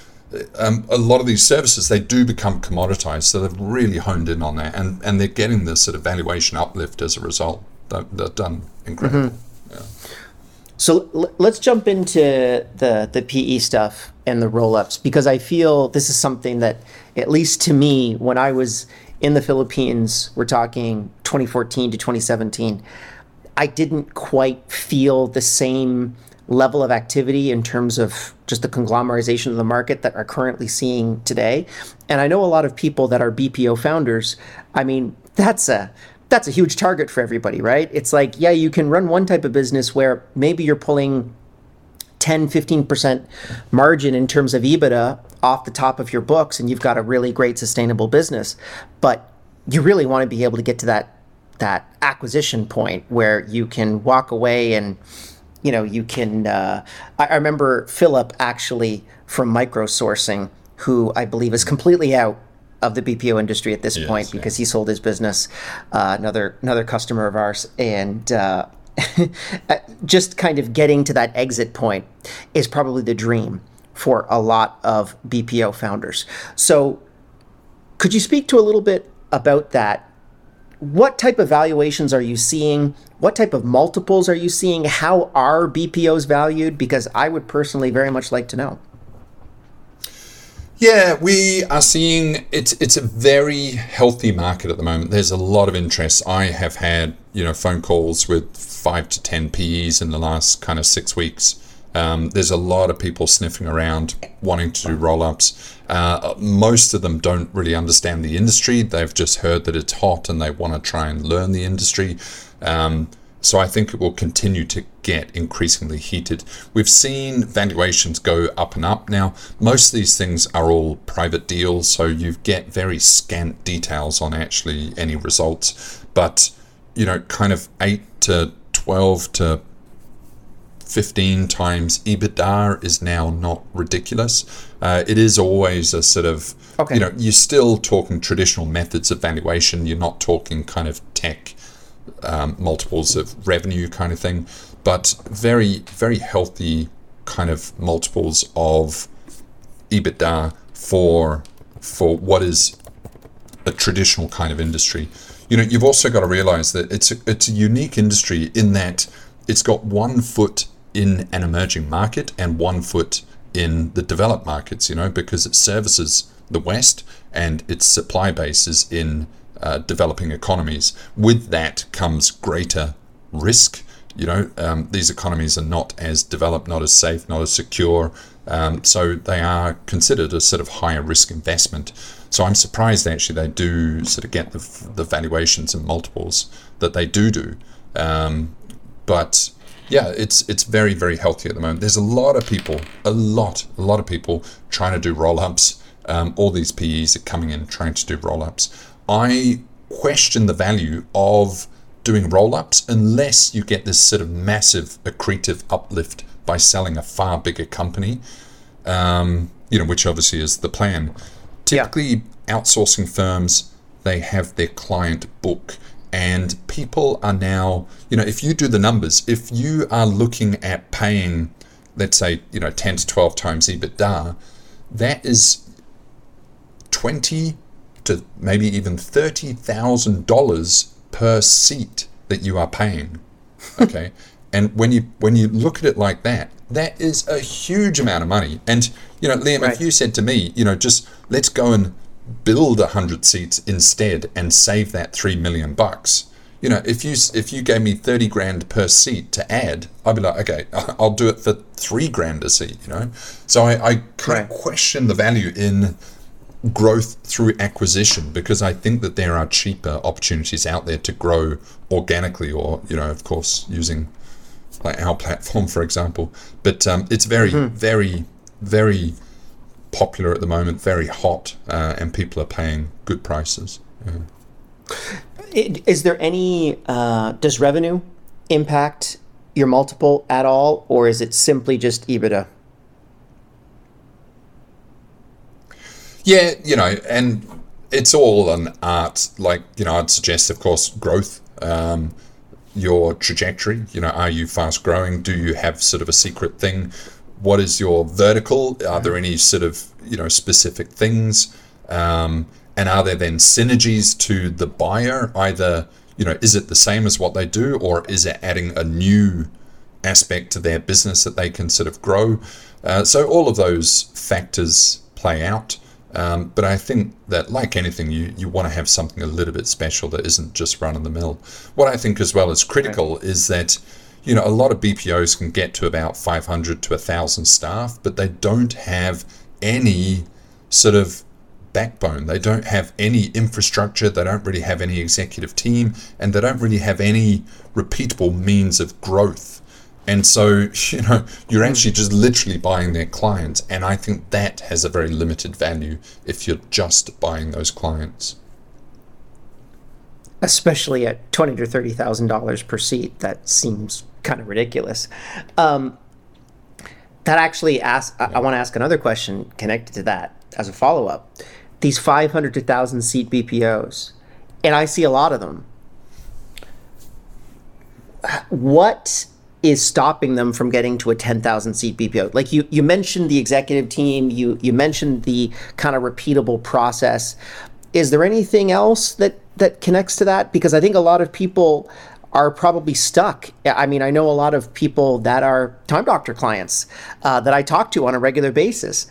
um, a lot of these services they do become commoditized. So they've really honed in on that, and, and they're getting this sort of valuation uplift as a result. They're, they're done incredible. Mm-hmm. Yeah. So l- let's jump into the the PE stuff and the roll ups because I feel this is something that, at least to me, when I was in the Philippines, we're talking 2014 to 2017. I didn't quite feel the same level of activity in terms of just the conglomerization of the market that are currently seeing today. And I know a lot of people that are BPO founders. I mean, that's a that's a huge target for everybody, right? It's like, yeah, you can run one type of business where maybe you're pulling 10, 15% margin in terms of EBITDA off the top of your books and you've got a really great sustainable business. But you really want to be able to get to that that acquisition point where you can walk away and you know you can uh, I, I remember philip actually from microsourcing who i believe is completely out of the bpo industry at this yes, point because he sold his business uh, another another customer of ours. And uh, just kind of getting to that exit point is probably the dream for a lot of bpo founders. So could you speak to a little bit about that what type of valuations are you seeing? What type of multiples are you seeing? How are BPOs valued? Because I would personally very much like to know. Yeah, we are seeing it's it's a very healthy market at the moment. There's a lot of interest. I have had you know phone calls with five to ten PEs in the last kind of six weeks um, there's a lot of people sniffing around wanting to do roll ups. Uh, most of them don't really understand the industry. They've just heard that it's hot and they want to try and learn the industry. Um, so I think it will continue to get increasingly heated. We've seen valuations go up and up. Now, most of these things are all private deals, so you get very scant details on actually any results. But, you know, kind of 8 to 12 to 15 times EBITDA is now not ridiculous. Uh, it is always a sort of, okay. you know, you're still talking traditional methods of valuation. You're not talking kind of tech um, multiples of revenue kind of thing, but very, very healthy kind of multiples of EBITDA for for what is a traditional kind of industry. You know, you've also got to realize that it's a, it's a unique industry in that it's got one foot in an emerging market and one foot in the developed markets, you know, because it services the West and its supply base is in uh, developing economies. With that comes greater risk. You know, um, these economies are not as developed, not as safe, not as secure. Um, so they are considered a sort of higher risk investment. So I'm surprised actually they do sort of get the, the valuations and multiples that they do do. Um, but yeah, it's it's very very healthy at the moment. There's a lot of people, a lot, a lot of people trying to do roll ups. Um, all these PEs are coming in trying to do roll ups. I question the value of doing roll ups unless you get this sort of massive accretive uplift by selling a far bigger company. Um, you know, which obviously is the plan. Typically, yeah. outsourcing firms they have their client book and people are now you know if you do the numbers if you are looking at paying let's say you know 10 to 12 times ebitda that is 20 to maybe even $30,000 per seat that you are paying okay and when you when you look at it like that that is a huge amount of money and you know liam right. if you said to me you know just let's go and build a hundred seats instead and save that three million bucks. You know, if you if you gave me thirty grand per seat to add, I'd be like, okay, I'll do it for three grand a seat. You know, so I, I kind of question the value in growth through acquisition because I think that there are cheaper opportunities out there to grow organically, or you know, of course, using like our platform, for example. But um, it's very, mm-hmm. very, very popular at the moment, very hot, uh, and people are paying good prices. Yeah. Is there any, uh, does revenue impact your multiple at all, or is it simply just EBITDA? Yeah, you know, and it's all an art. Like, you know, I'd suggest, of course, growth. Um, your trajectory, you know, are you fast growing? Do you have sort of a secret thing? What is your vertical? Are there any sort of you know specific things? Um, and are there then synergies to the buyer? Either you know, is it the same as what they do, or is it adding a new aspect to their business that they can sort of grow? Uh, so all of those factors play out. Um, but I think that, like anything, you, you want to have something a little bit special that isn't just run of the mill. What I think as well is critical is that you know, a lot of BPOs can get to about 500 to 1,000 staff, but they don't have any sort of backbone. They don't have any infrastructure. They don't really have any executive team, and they don't really have any repeatable means of growth. And so, you know, you're actually just literally buying their clients. And I think that has a very limited value if you're just buying those clients. Especially at twenty to thirty thousand dollars per seat, that seems kind of ridiculous. Um, that actually asks, I, I want to ask another question connected to that as a follow up. These 500 to 1,000 seat BPOs, and I see a lot of them. What is stopping them from getting to a 10,000 seat BPO? Like you, you mentioned the executive team, you, you mentioned the kind of repeatable process. Is there anything else that, that connects to that? Because I think a lot of people are probably stuck. I mean, I know a lot of people that are time doctor clients uh, that I talk to on a regular basis.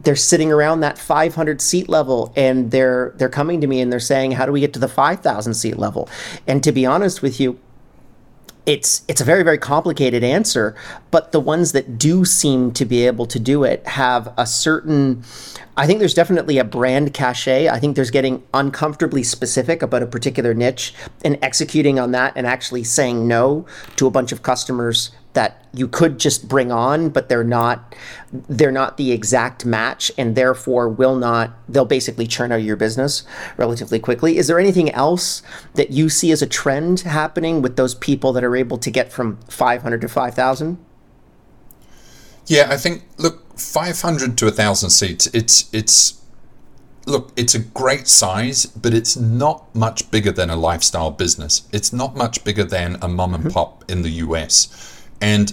They're sitting around that 500 seat level, and they're they're coming to me and they're saying, "How do we get to the 5,000 seat level?" And to be honest with you, it's it's a very very complicated answer but the ones that do seem to be able to do it have a certain I think there's definitely a brand cachet. I think there's getting uncomfortably specific about a particular niche and executing on that and actually saying no to a bunch of customers that you could just bring on but they're not they're not the exact match and therefore will not they'll basically churn out your business relatively quickly. Is there anything else that you see as a trend happening with those people that are able to get from 500 to 5000 yeah i think look 500 to 1000 seats it's it's look it's a great size but it's not much bigger than a lifestyle business. It's not much bigger than a mom and mm-hmm. pop in the us and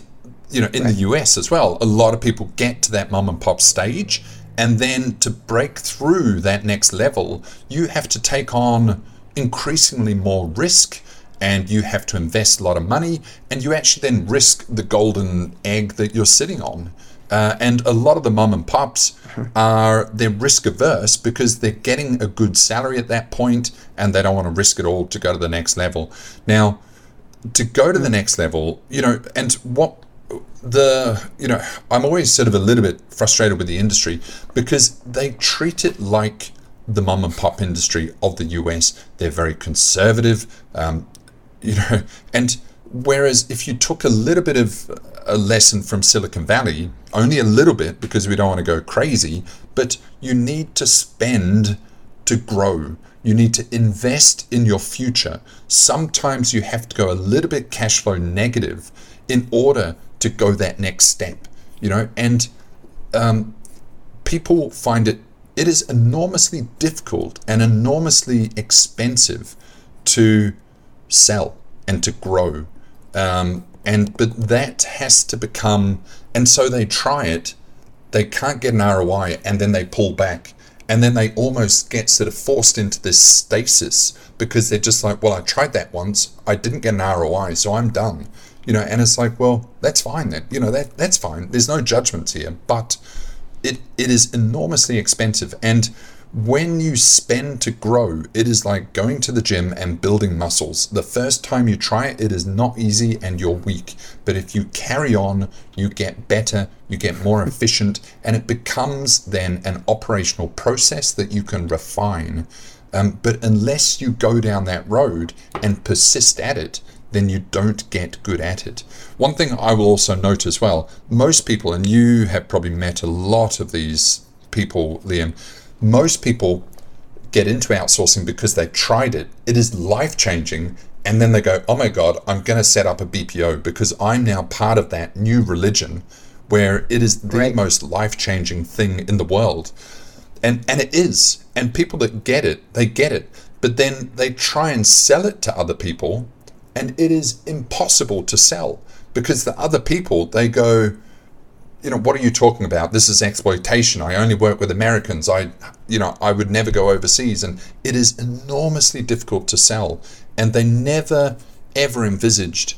you know, in right. the US as well, a lot of people get to that mom and pop stage, and then to break through that next level, you have to take on increasingly more risk and you have to invest a lot of money and you actually then risk the golden egg that you're sitting on uh, and a lot of the mom and pops are they're risk averse because they're getting a good salary at that point and they don't want to risk it all to go to the next level now to go to the next level, you know, and what the you know i'm always sort of a little bit frustrated with the industry because they treat it like the mom and pop industry of the us they're very conservative um, you know and Whereas if you took a little bit of a lesson from Silicon Valley, only a little bit because we don't want to go crazy, but you need to spend to grow. You need to invest in your future. Sometimes you have to go a little bit cash flow negative in order to go that next step, you know, and um, people find it it is enormously difficult and enormously expensive to sell and to grow. Um, and but that has to become and so they try it, they can't get an ROI and then they pull back. And then they almost get sort of forced into this stasis because they're just like, well, I tried that once, I didn't get an ROI, so I'm done. You know, and it's like, well, that's fine then. You know, that that's fine. There's no judgments here, but it, it is enormously expensive. And when you spend to grow, it is like going to the gym and building muscles. The first time you try it, it is not easy and you're weak. But if you carry on, you get better, you get more efficient, and it becomes then an operational process that you can refine. Um, but unless you go down that road and persist at it, then you don't get good at it. One thing I will also note as well most people, and you have probably met a lot of these people, Liam, most people get into outsourcing because they tried it. It is life changing. And then they go, oh my God, I'm going to set up a BPO because I'm now part of that new religion where it is the right. most life changing thing in the world. And, and it is. And people that get it, they get it. But then they try and sell it to other people and it is impossible to sell because the other people they go you know what are you talking about? This is exploitation. I only work with americans. I you know i would never go overseas. And it is enormously difficult to sell. And they never ever envisaged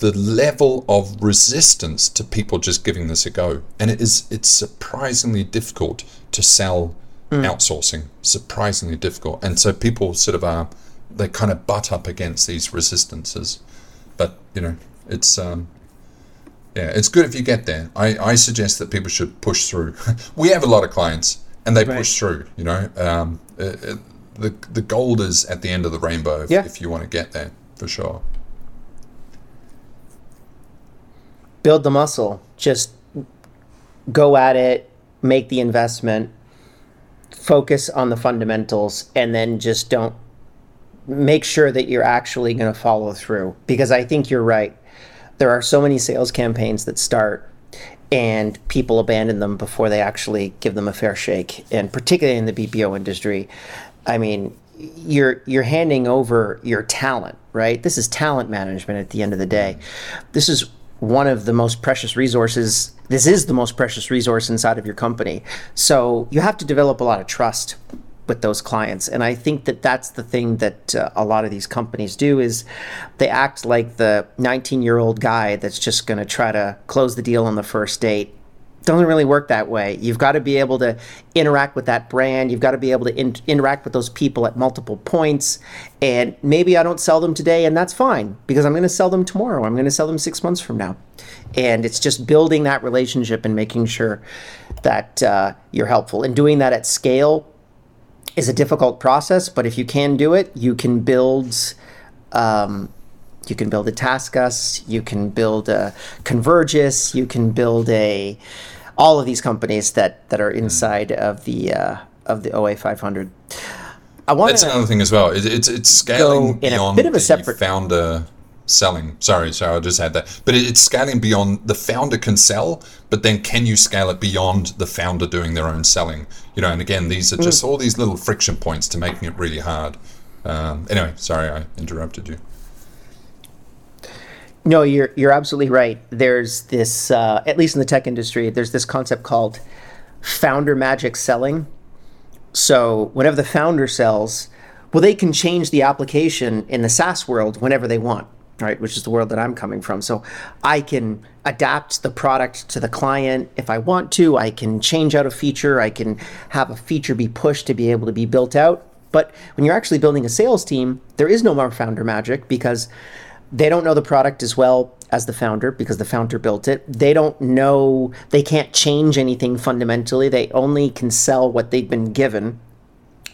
the level of resistance to people just giving this a go. And it is it's surprisingly difficult to sell mm. outsourcing. Surprisingly difficult. And so people sort of are they kind of butt up against these resistances. But you know, it's um, yeah, it's good if you get there. I, I suggest that people should push through. we have a lot of clients, and they right. push through. You know, um, it, it, the the gold is at the end of the rainbow if, yeah. if you want to get there for sure. Build the muscle. Just go at it. Make the investment. Focus on the fundamentals, and then just don't make sure that you're actually going to follow through because I think you're right. There are so many sales campaigns that start and people abandon them before they actually give them a fair shake. And particularly in the BPO industry, I mean, you're you're handing over your talent, right? This is talent management at the end of the day. This is one of the most precious resources. This is the most precious resource inside of your company. So you have to develop a lot of trust with those clients. And i think that that's the thing that uh, a lot of these companies do is they act like the 19 year old guy that's just going to try to close the deal on the first date. Doesn't really work that way. You've got to be able to interact with that brand. You've got to be able to in- interact with those people at multiple points. And maybe i don't sell them today and that's fine because i'm going to sell them tomorrow. I'm going to sell them six months from now. And it's just building that relationship and making sure that uh, you're helpful and doing that at scale is a difficult process, but if you can do it, you can build. Um, you can build a TaskUs, you can build a Convergys, you can build a all of these companies that that are inside of the uh, of the OA 500. I want that's another thing as well. It, it's it's scaling beyond a bit of a separate founder selling. Sorry, sorry, I just had that. But it's scaling beyond the founder can sell, but then can you scale it beyond the founder doing their own selling? You know, and again, these are just mm. all these little friction points to making it really hard. Um, anyway, sorry, I interrupted you. No, you're you're absolutely right. There's this, uh, at least in the tech industry, there's this concept called founder magic selling. So whenever the founder sells, well, they can change the application in the SaaS world whenever they want right which is the world that i'm coming from. So i can adapt the product to the client if i want to. I can change out a feature. I can have a feature be pushed to be able to be built out. But when you're actually building a sales team there is no more founder magic because they don't know the product as well as the founder because the founder built it. They don't know they can't change anything fundamentally. They only can sell what they've been given.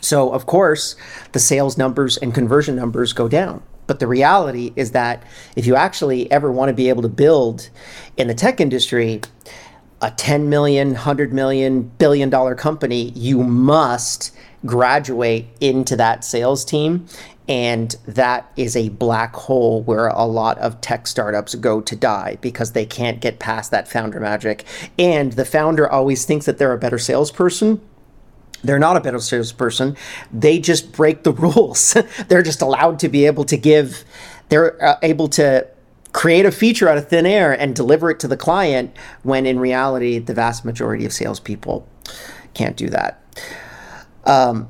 So of course the sales numbers and conversion numbers go down But the reality is that if you actually ever want to be able to build in the tech industry a 10 million, 100 million, billion dollar company, you must graduate into that sales team. And that is a black hole where a lot of tech startups go to die because they can't get past that founder magic. And the founder always thinks that they're a better salesperson they're not a better salesperson. They just break the rules. they're just allowed to be able to give, they're uh, able to create a feature out of thin air and deliver it to the client when in reality, the vast majority of salespeople can't do that. Um,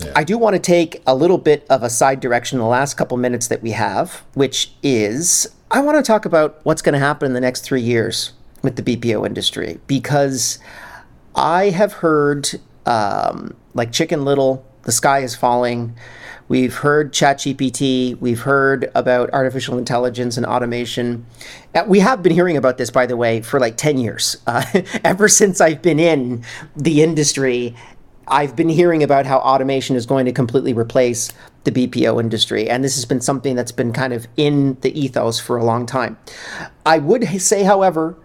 yeah. I do want to take a little bit of a side direction in the last couple minutes that we have, which is I want to talk about what's going to happen in the next three years with the BPO industry because I have heard um, like Chicken Little, The Sky is Falling. We've heard ChatGPT. We've heard about artificial intelligence and automation. Uh, we have been hearing about this, by the way, for like 10 years. Uh, ever since I've been in the industry, I've been hearing about how automation is going to completely replace the BPO industry. And this has been something that's been kind of in the ethos for a long time. I would say, however,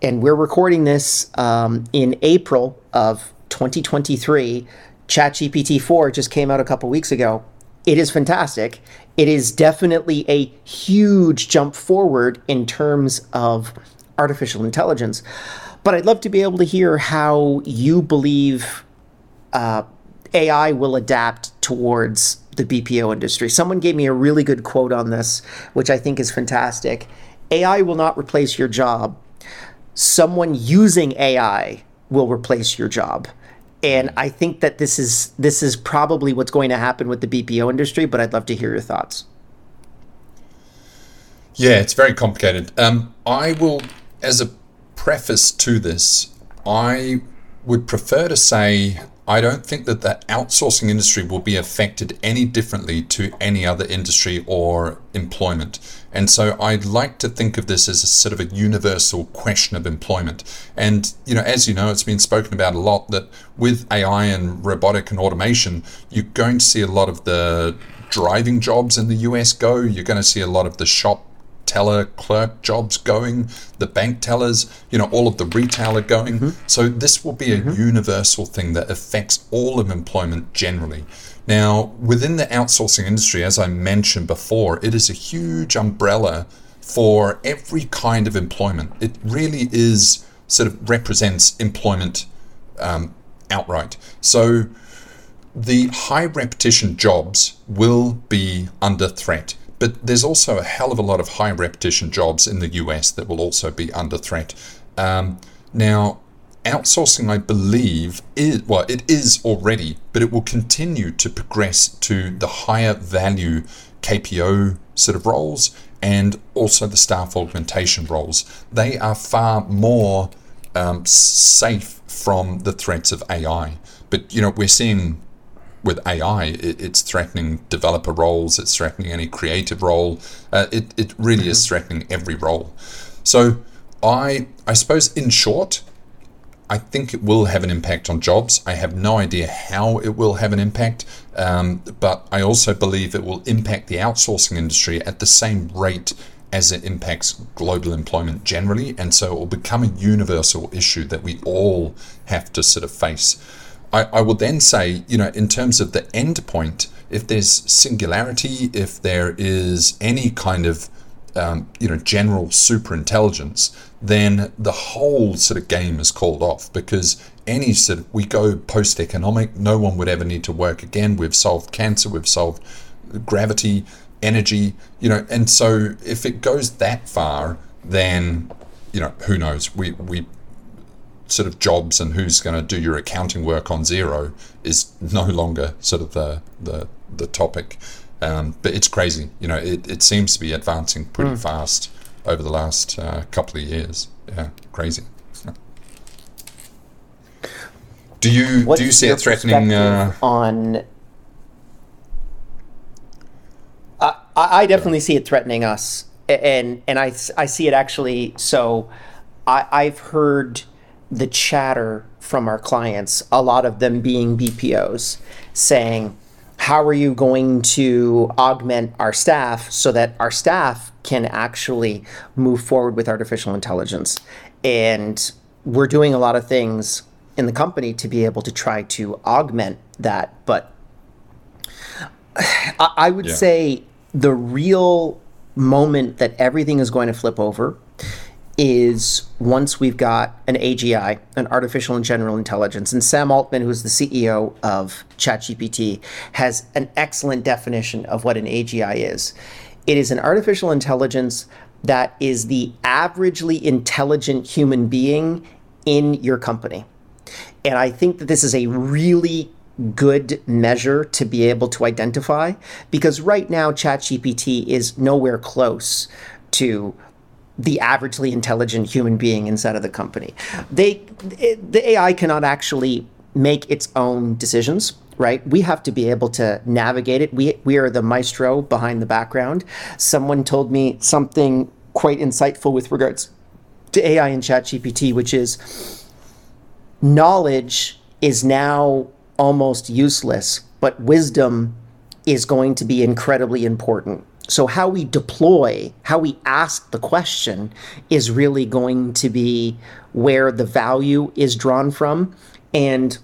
and we're recording this um, in April of 2023, ChatGPT 4 just came out a couple weeks ago. It is fantastic. It is definitely a huge jump forward in terms of artificial intelligence. But I'd love to be able to hear how you believe uh, AI will adapt towards the BPO industry. Someone gave me a really good quote on this, which I think is fantastic. AI will not replace your job. Someone using AI will replace your job and I think that this is this is probably what's going to happen with the BPO industry. But I'd love to hear your thoughts. Yeah, it's very complicated. Um, I will, as a preface to this, I would prefer to say I don't think that the outsourcing industry will be affected any differently to any other industry or employment. And so I'd like to think of this as a sort of a universal question of employment. And, you know, as you know, it's been spoken about a lot that with AI and robotic and automation, you're going to see a lot of the driving jobs in the US go. You're going to see a lot of the shop teller clerk jobs going, the bank tellers, you know, all of the retailer going. Mm-hmm. So this will be a mm-hmm. universal thing that affects all of employment generally. Now, within the outsourcing industry, as I mentioned before, it is a huge umbrella for every kind of employment. It really is sort of represents employment um, outright. So the high repetition jobs will be under threat. But there's also a hell of a lot of high repetition jobs in the US that will also be under threat. Um, now, outsourcing, I believe, is well, it is already, but it will continue to progress to the higher value KPO sort of roles and also the staff augmentation roles. They are far more um, safe from the threats of AI. But you know, we're seeing with AI, it, it's threatening developer roles, it's threatening any creative role. Uh, it, it really mm-hmm. is threatening every role. So I I suppose in short, I think it will have an impact on jobs. I have no idea how it will have an impact, um, but I also believe it will impact the outsourcing industry at the same rate as it impacts global employment generally. And so it will become a universal issue that we all have to sort of face. I, I will then say, you know, in terms of the end point, if there's singularity, if there is any kind of um, you know general superintelligence, then the whole sort of game is called off because any sort of we go post economic, no one would ever need to work again. We've solved cancer, we've solved gravity, energy, you know, and so if it goes that far, then you know who knows? We we sort of jobs and who's going to do your accounting work on Xero is no longer sort of the the, the topic. Um, but it's crazy, you know. It, it seems to be advancing pretty mm. fast over the last uh, couple of years. Yeah, crazy. Do you What's do you see it threatening uh, on? I I definitely see it threatening us, and and I I see it actually. So, I I've heard the chatter from our clients, a lot of them being BPOs, saying, how are you going to augment our staff so that our staff can actually move forward with artificial intelligence? And we're doing a lot of things in the company to be able to try to augment that. But I, would yeah. say the real moment that everything is going to flip over is once we've got an AGI, an artificial and general intelligence. And Sam Altman, who's the CEO of ChatGPT, has an excellent definition of what an AGI is. It is an artificial intelligence that is the averagely intelligent human being in your company. And I think that this is a really good measure to be able to identify because right now ChatGPT is nowhere close to the averagely intelligent human being inside of the company. They it, the AI cannot actually make its own decisions right? We have to be able to navigate it. We we are the maestro behind the background. Someone told me something quite insightful with regards to AI and ChatGPT, which is knowledge is now almost useless, but wisdom is going to be incredibly important. So, how we deploy, how we ask the question is really going to be where the value is drawn from. And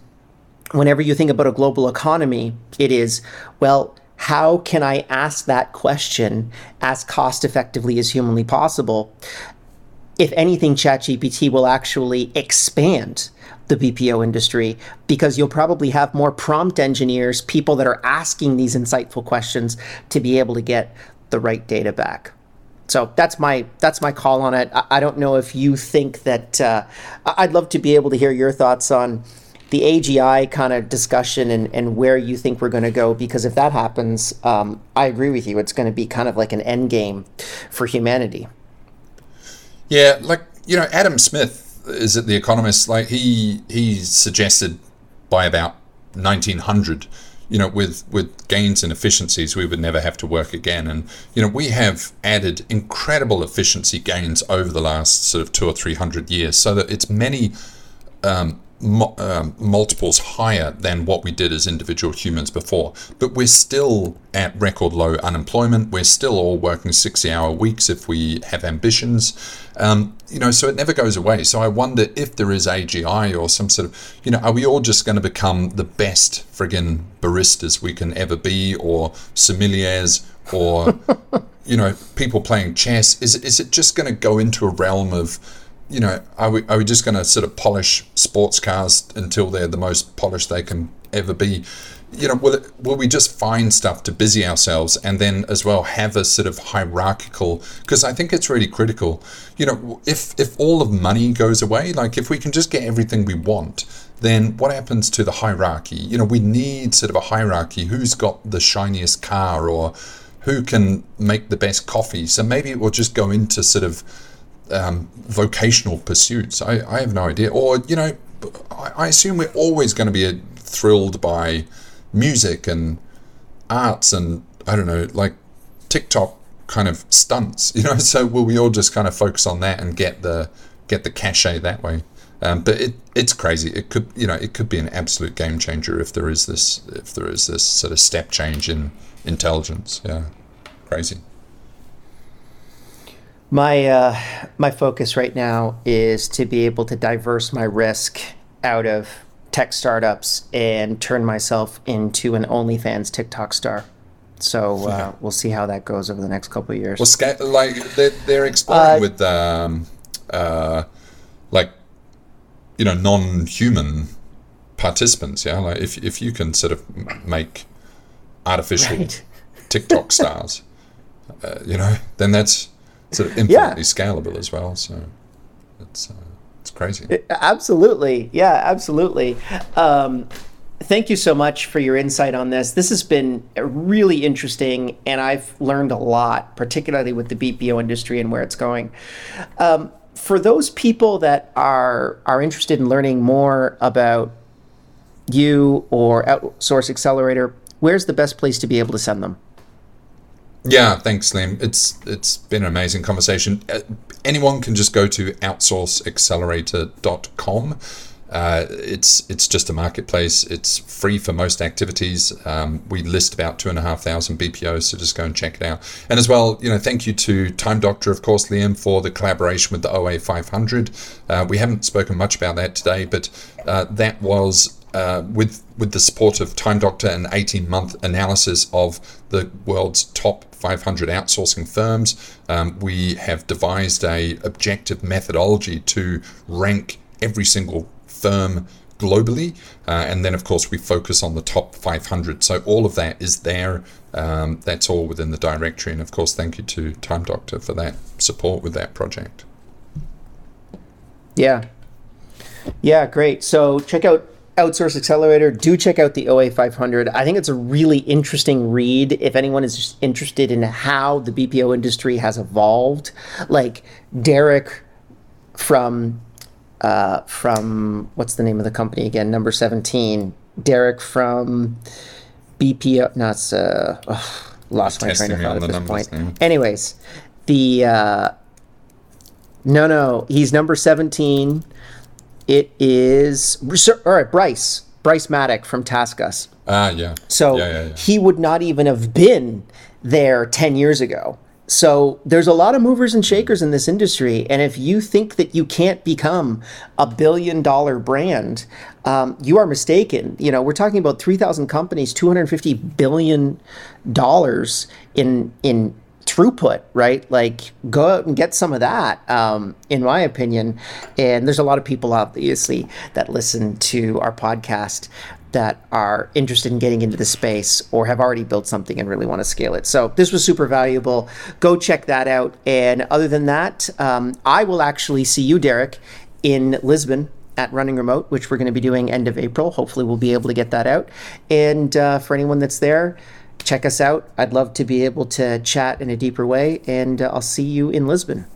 whenever you think about a global economy, it is, well, how can I ask that question as cost effectively as humanly possible? If anything, ChatGPT will actually expand the BPO industry because you'll probably have more prompt engineers, people that are asking these insightful questions to be able to get the right data back. So that's my that's my call on it. I, don't know if you think that. Uh, I'd love to be able to hear your thoughts on the AGI kind of discussion and, and where you think we're going to go. Because if that happens, um, I agree with you. It's going to be kind of like an end game for humanity. Yeah, like you know, Adam Smith is it the Economist? Like he he suggested by about 1900, you know, with with gains in efficiencies, we would never have to work again. And you know, we have added incredible efficiency gains over the last sort of two or three hundred years, so that it's many um, um, multiples higher than what we did as individual humans before. But we're still at record low unemployment. We're still all working 60 hour weeks if we have ambitions. Um, you know, so it never goes away. So I wonder if there is AGI or some sort of, you know, are we all just going to become the best friggin' baristas we can ever be or sommeliers or, you know, people playing chess? Is, is it just going to go into a realm of, you know, are we, are we just going to sort of polish sports cars until they're the most polished they can ever be? You know, will, it, will we just find stuff to busy ourselves and then as well have a sort of hierarchical? Because I think it's really critical. You know, if if all of money goes away, like if we can just get everything we want, then what happens to the hierarchy? You know, we need sort of a hierarchy. Who's got the shiniest car or who can make the best coffee? So maybe it will just go into sort of um, vocational pursuits. I, I have no idea. Or, you know, I, assume we're always going to be uh, thrilled by music and arts and, I don't know, like TikTok kind of stunts, you know. So will we all just kind of focus on that and get the get the cachet that way? Um, but it it's crazy. It could you know it could be an absolute game changer if there is this if there is this sort of step change in intelligence. Yeah, crazy. My uh, my focus right now is to be able to diverse my risk out of tech startups and turn myself into an OnlyFans TikTok star. So uh, yeah. we'll see how that goes over the next couple of years. Well, sca- like they're, they're exploring uh, with um, uh, like you know non-human participants. Yeah, like if if you can sort of make artificial right. TikTok stars, uh, you know, then that's sort of infinitely yeah. scalable as well. So it's uh, it's crazy. It, absolutely, yeah, absolutely. Um, thank you so much for your insight on this. This has been really interesting, and I've learned a lot, particularly with the BPO industry and where it's going. Um, for those people that are are interested in learning more about you or Outsource Accelerator, where's the best place to be able to send them? Yeah, thanks, Liam. It's it's been an amazing conversation. Uh, anyone can just go to outsourceaccelerator.com Uh, it's it's just a marketplace. It's free for most activities. Um, we list about two and a half thousand BPOs, so just go and check it out. And as well, you know, thank you to Time Doctor, of course, Liam, for the collaboration with the OA 500. Uh, we haven't spoken much about that today, but uh, that was uh, with with the support of Time Doctor, an 18 month analysis of the world's top 500 outsourcing firms. Um, we have devised a objective methodology to rank every single firm globally, uh, and then of course we focus on the top 500. So all of that is there. Um, that's all within the directory, and of course, thank you to Time Doctor for that support with that project. Yeah. Yeah, great. So check out Outsource Accelerator, do check out the OA 500. I think it's a really interesting read if anyone is just interested in how the BPO industry has evolved. Like Derek from uh, from what's the name of the company again? Number 17. Derek from BPO. No, it's uh, oh, lost my train of thought at this point. Now. Anyways, the uh, no, no, he's number 17 it is all right, Bryce, Bryce Maddock from TaskUs. Ah, yeah. So yeah, yeah, yeah. he would not even have been there 10 years ago. So there's a lot of movers and shakers in this industry, and if you think that you can't become a billion dollar brand, um, you are mistaken. You know, we're talking about 3,000 companies, 250 billion dollars in in throughput, right? Like go out and get some of that, um, in my opinion. And there's a lot of people obviously that listen to our podcast that are interested in getting into the space or have already built something and really want to scale it. So this was super valuable. Go check that out. And other than that, um, I will actually see you, Derek, in Lisbon at Running Remote, which we're going to be doing end of April. Hopefully, we'll be able to get that out. And uh, for anyone that's there, check us out. I'd love to be able to chat in a deeper way, and uh, I'll see you in Lisbon.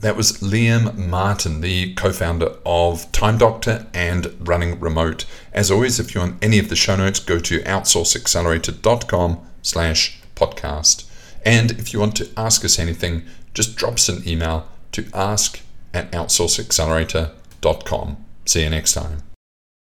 That was Liam Martin, the co-founder of Time Doctor and Running Remote. As always, if you want any of the show notes, go to outsourceaccelerator.com slash podcast. And if you want to ask us anything, just drop us an email to ask at outsourceaccelerator.com. See you next time.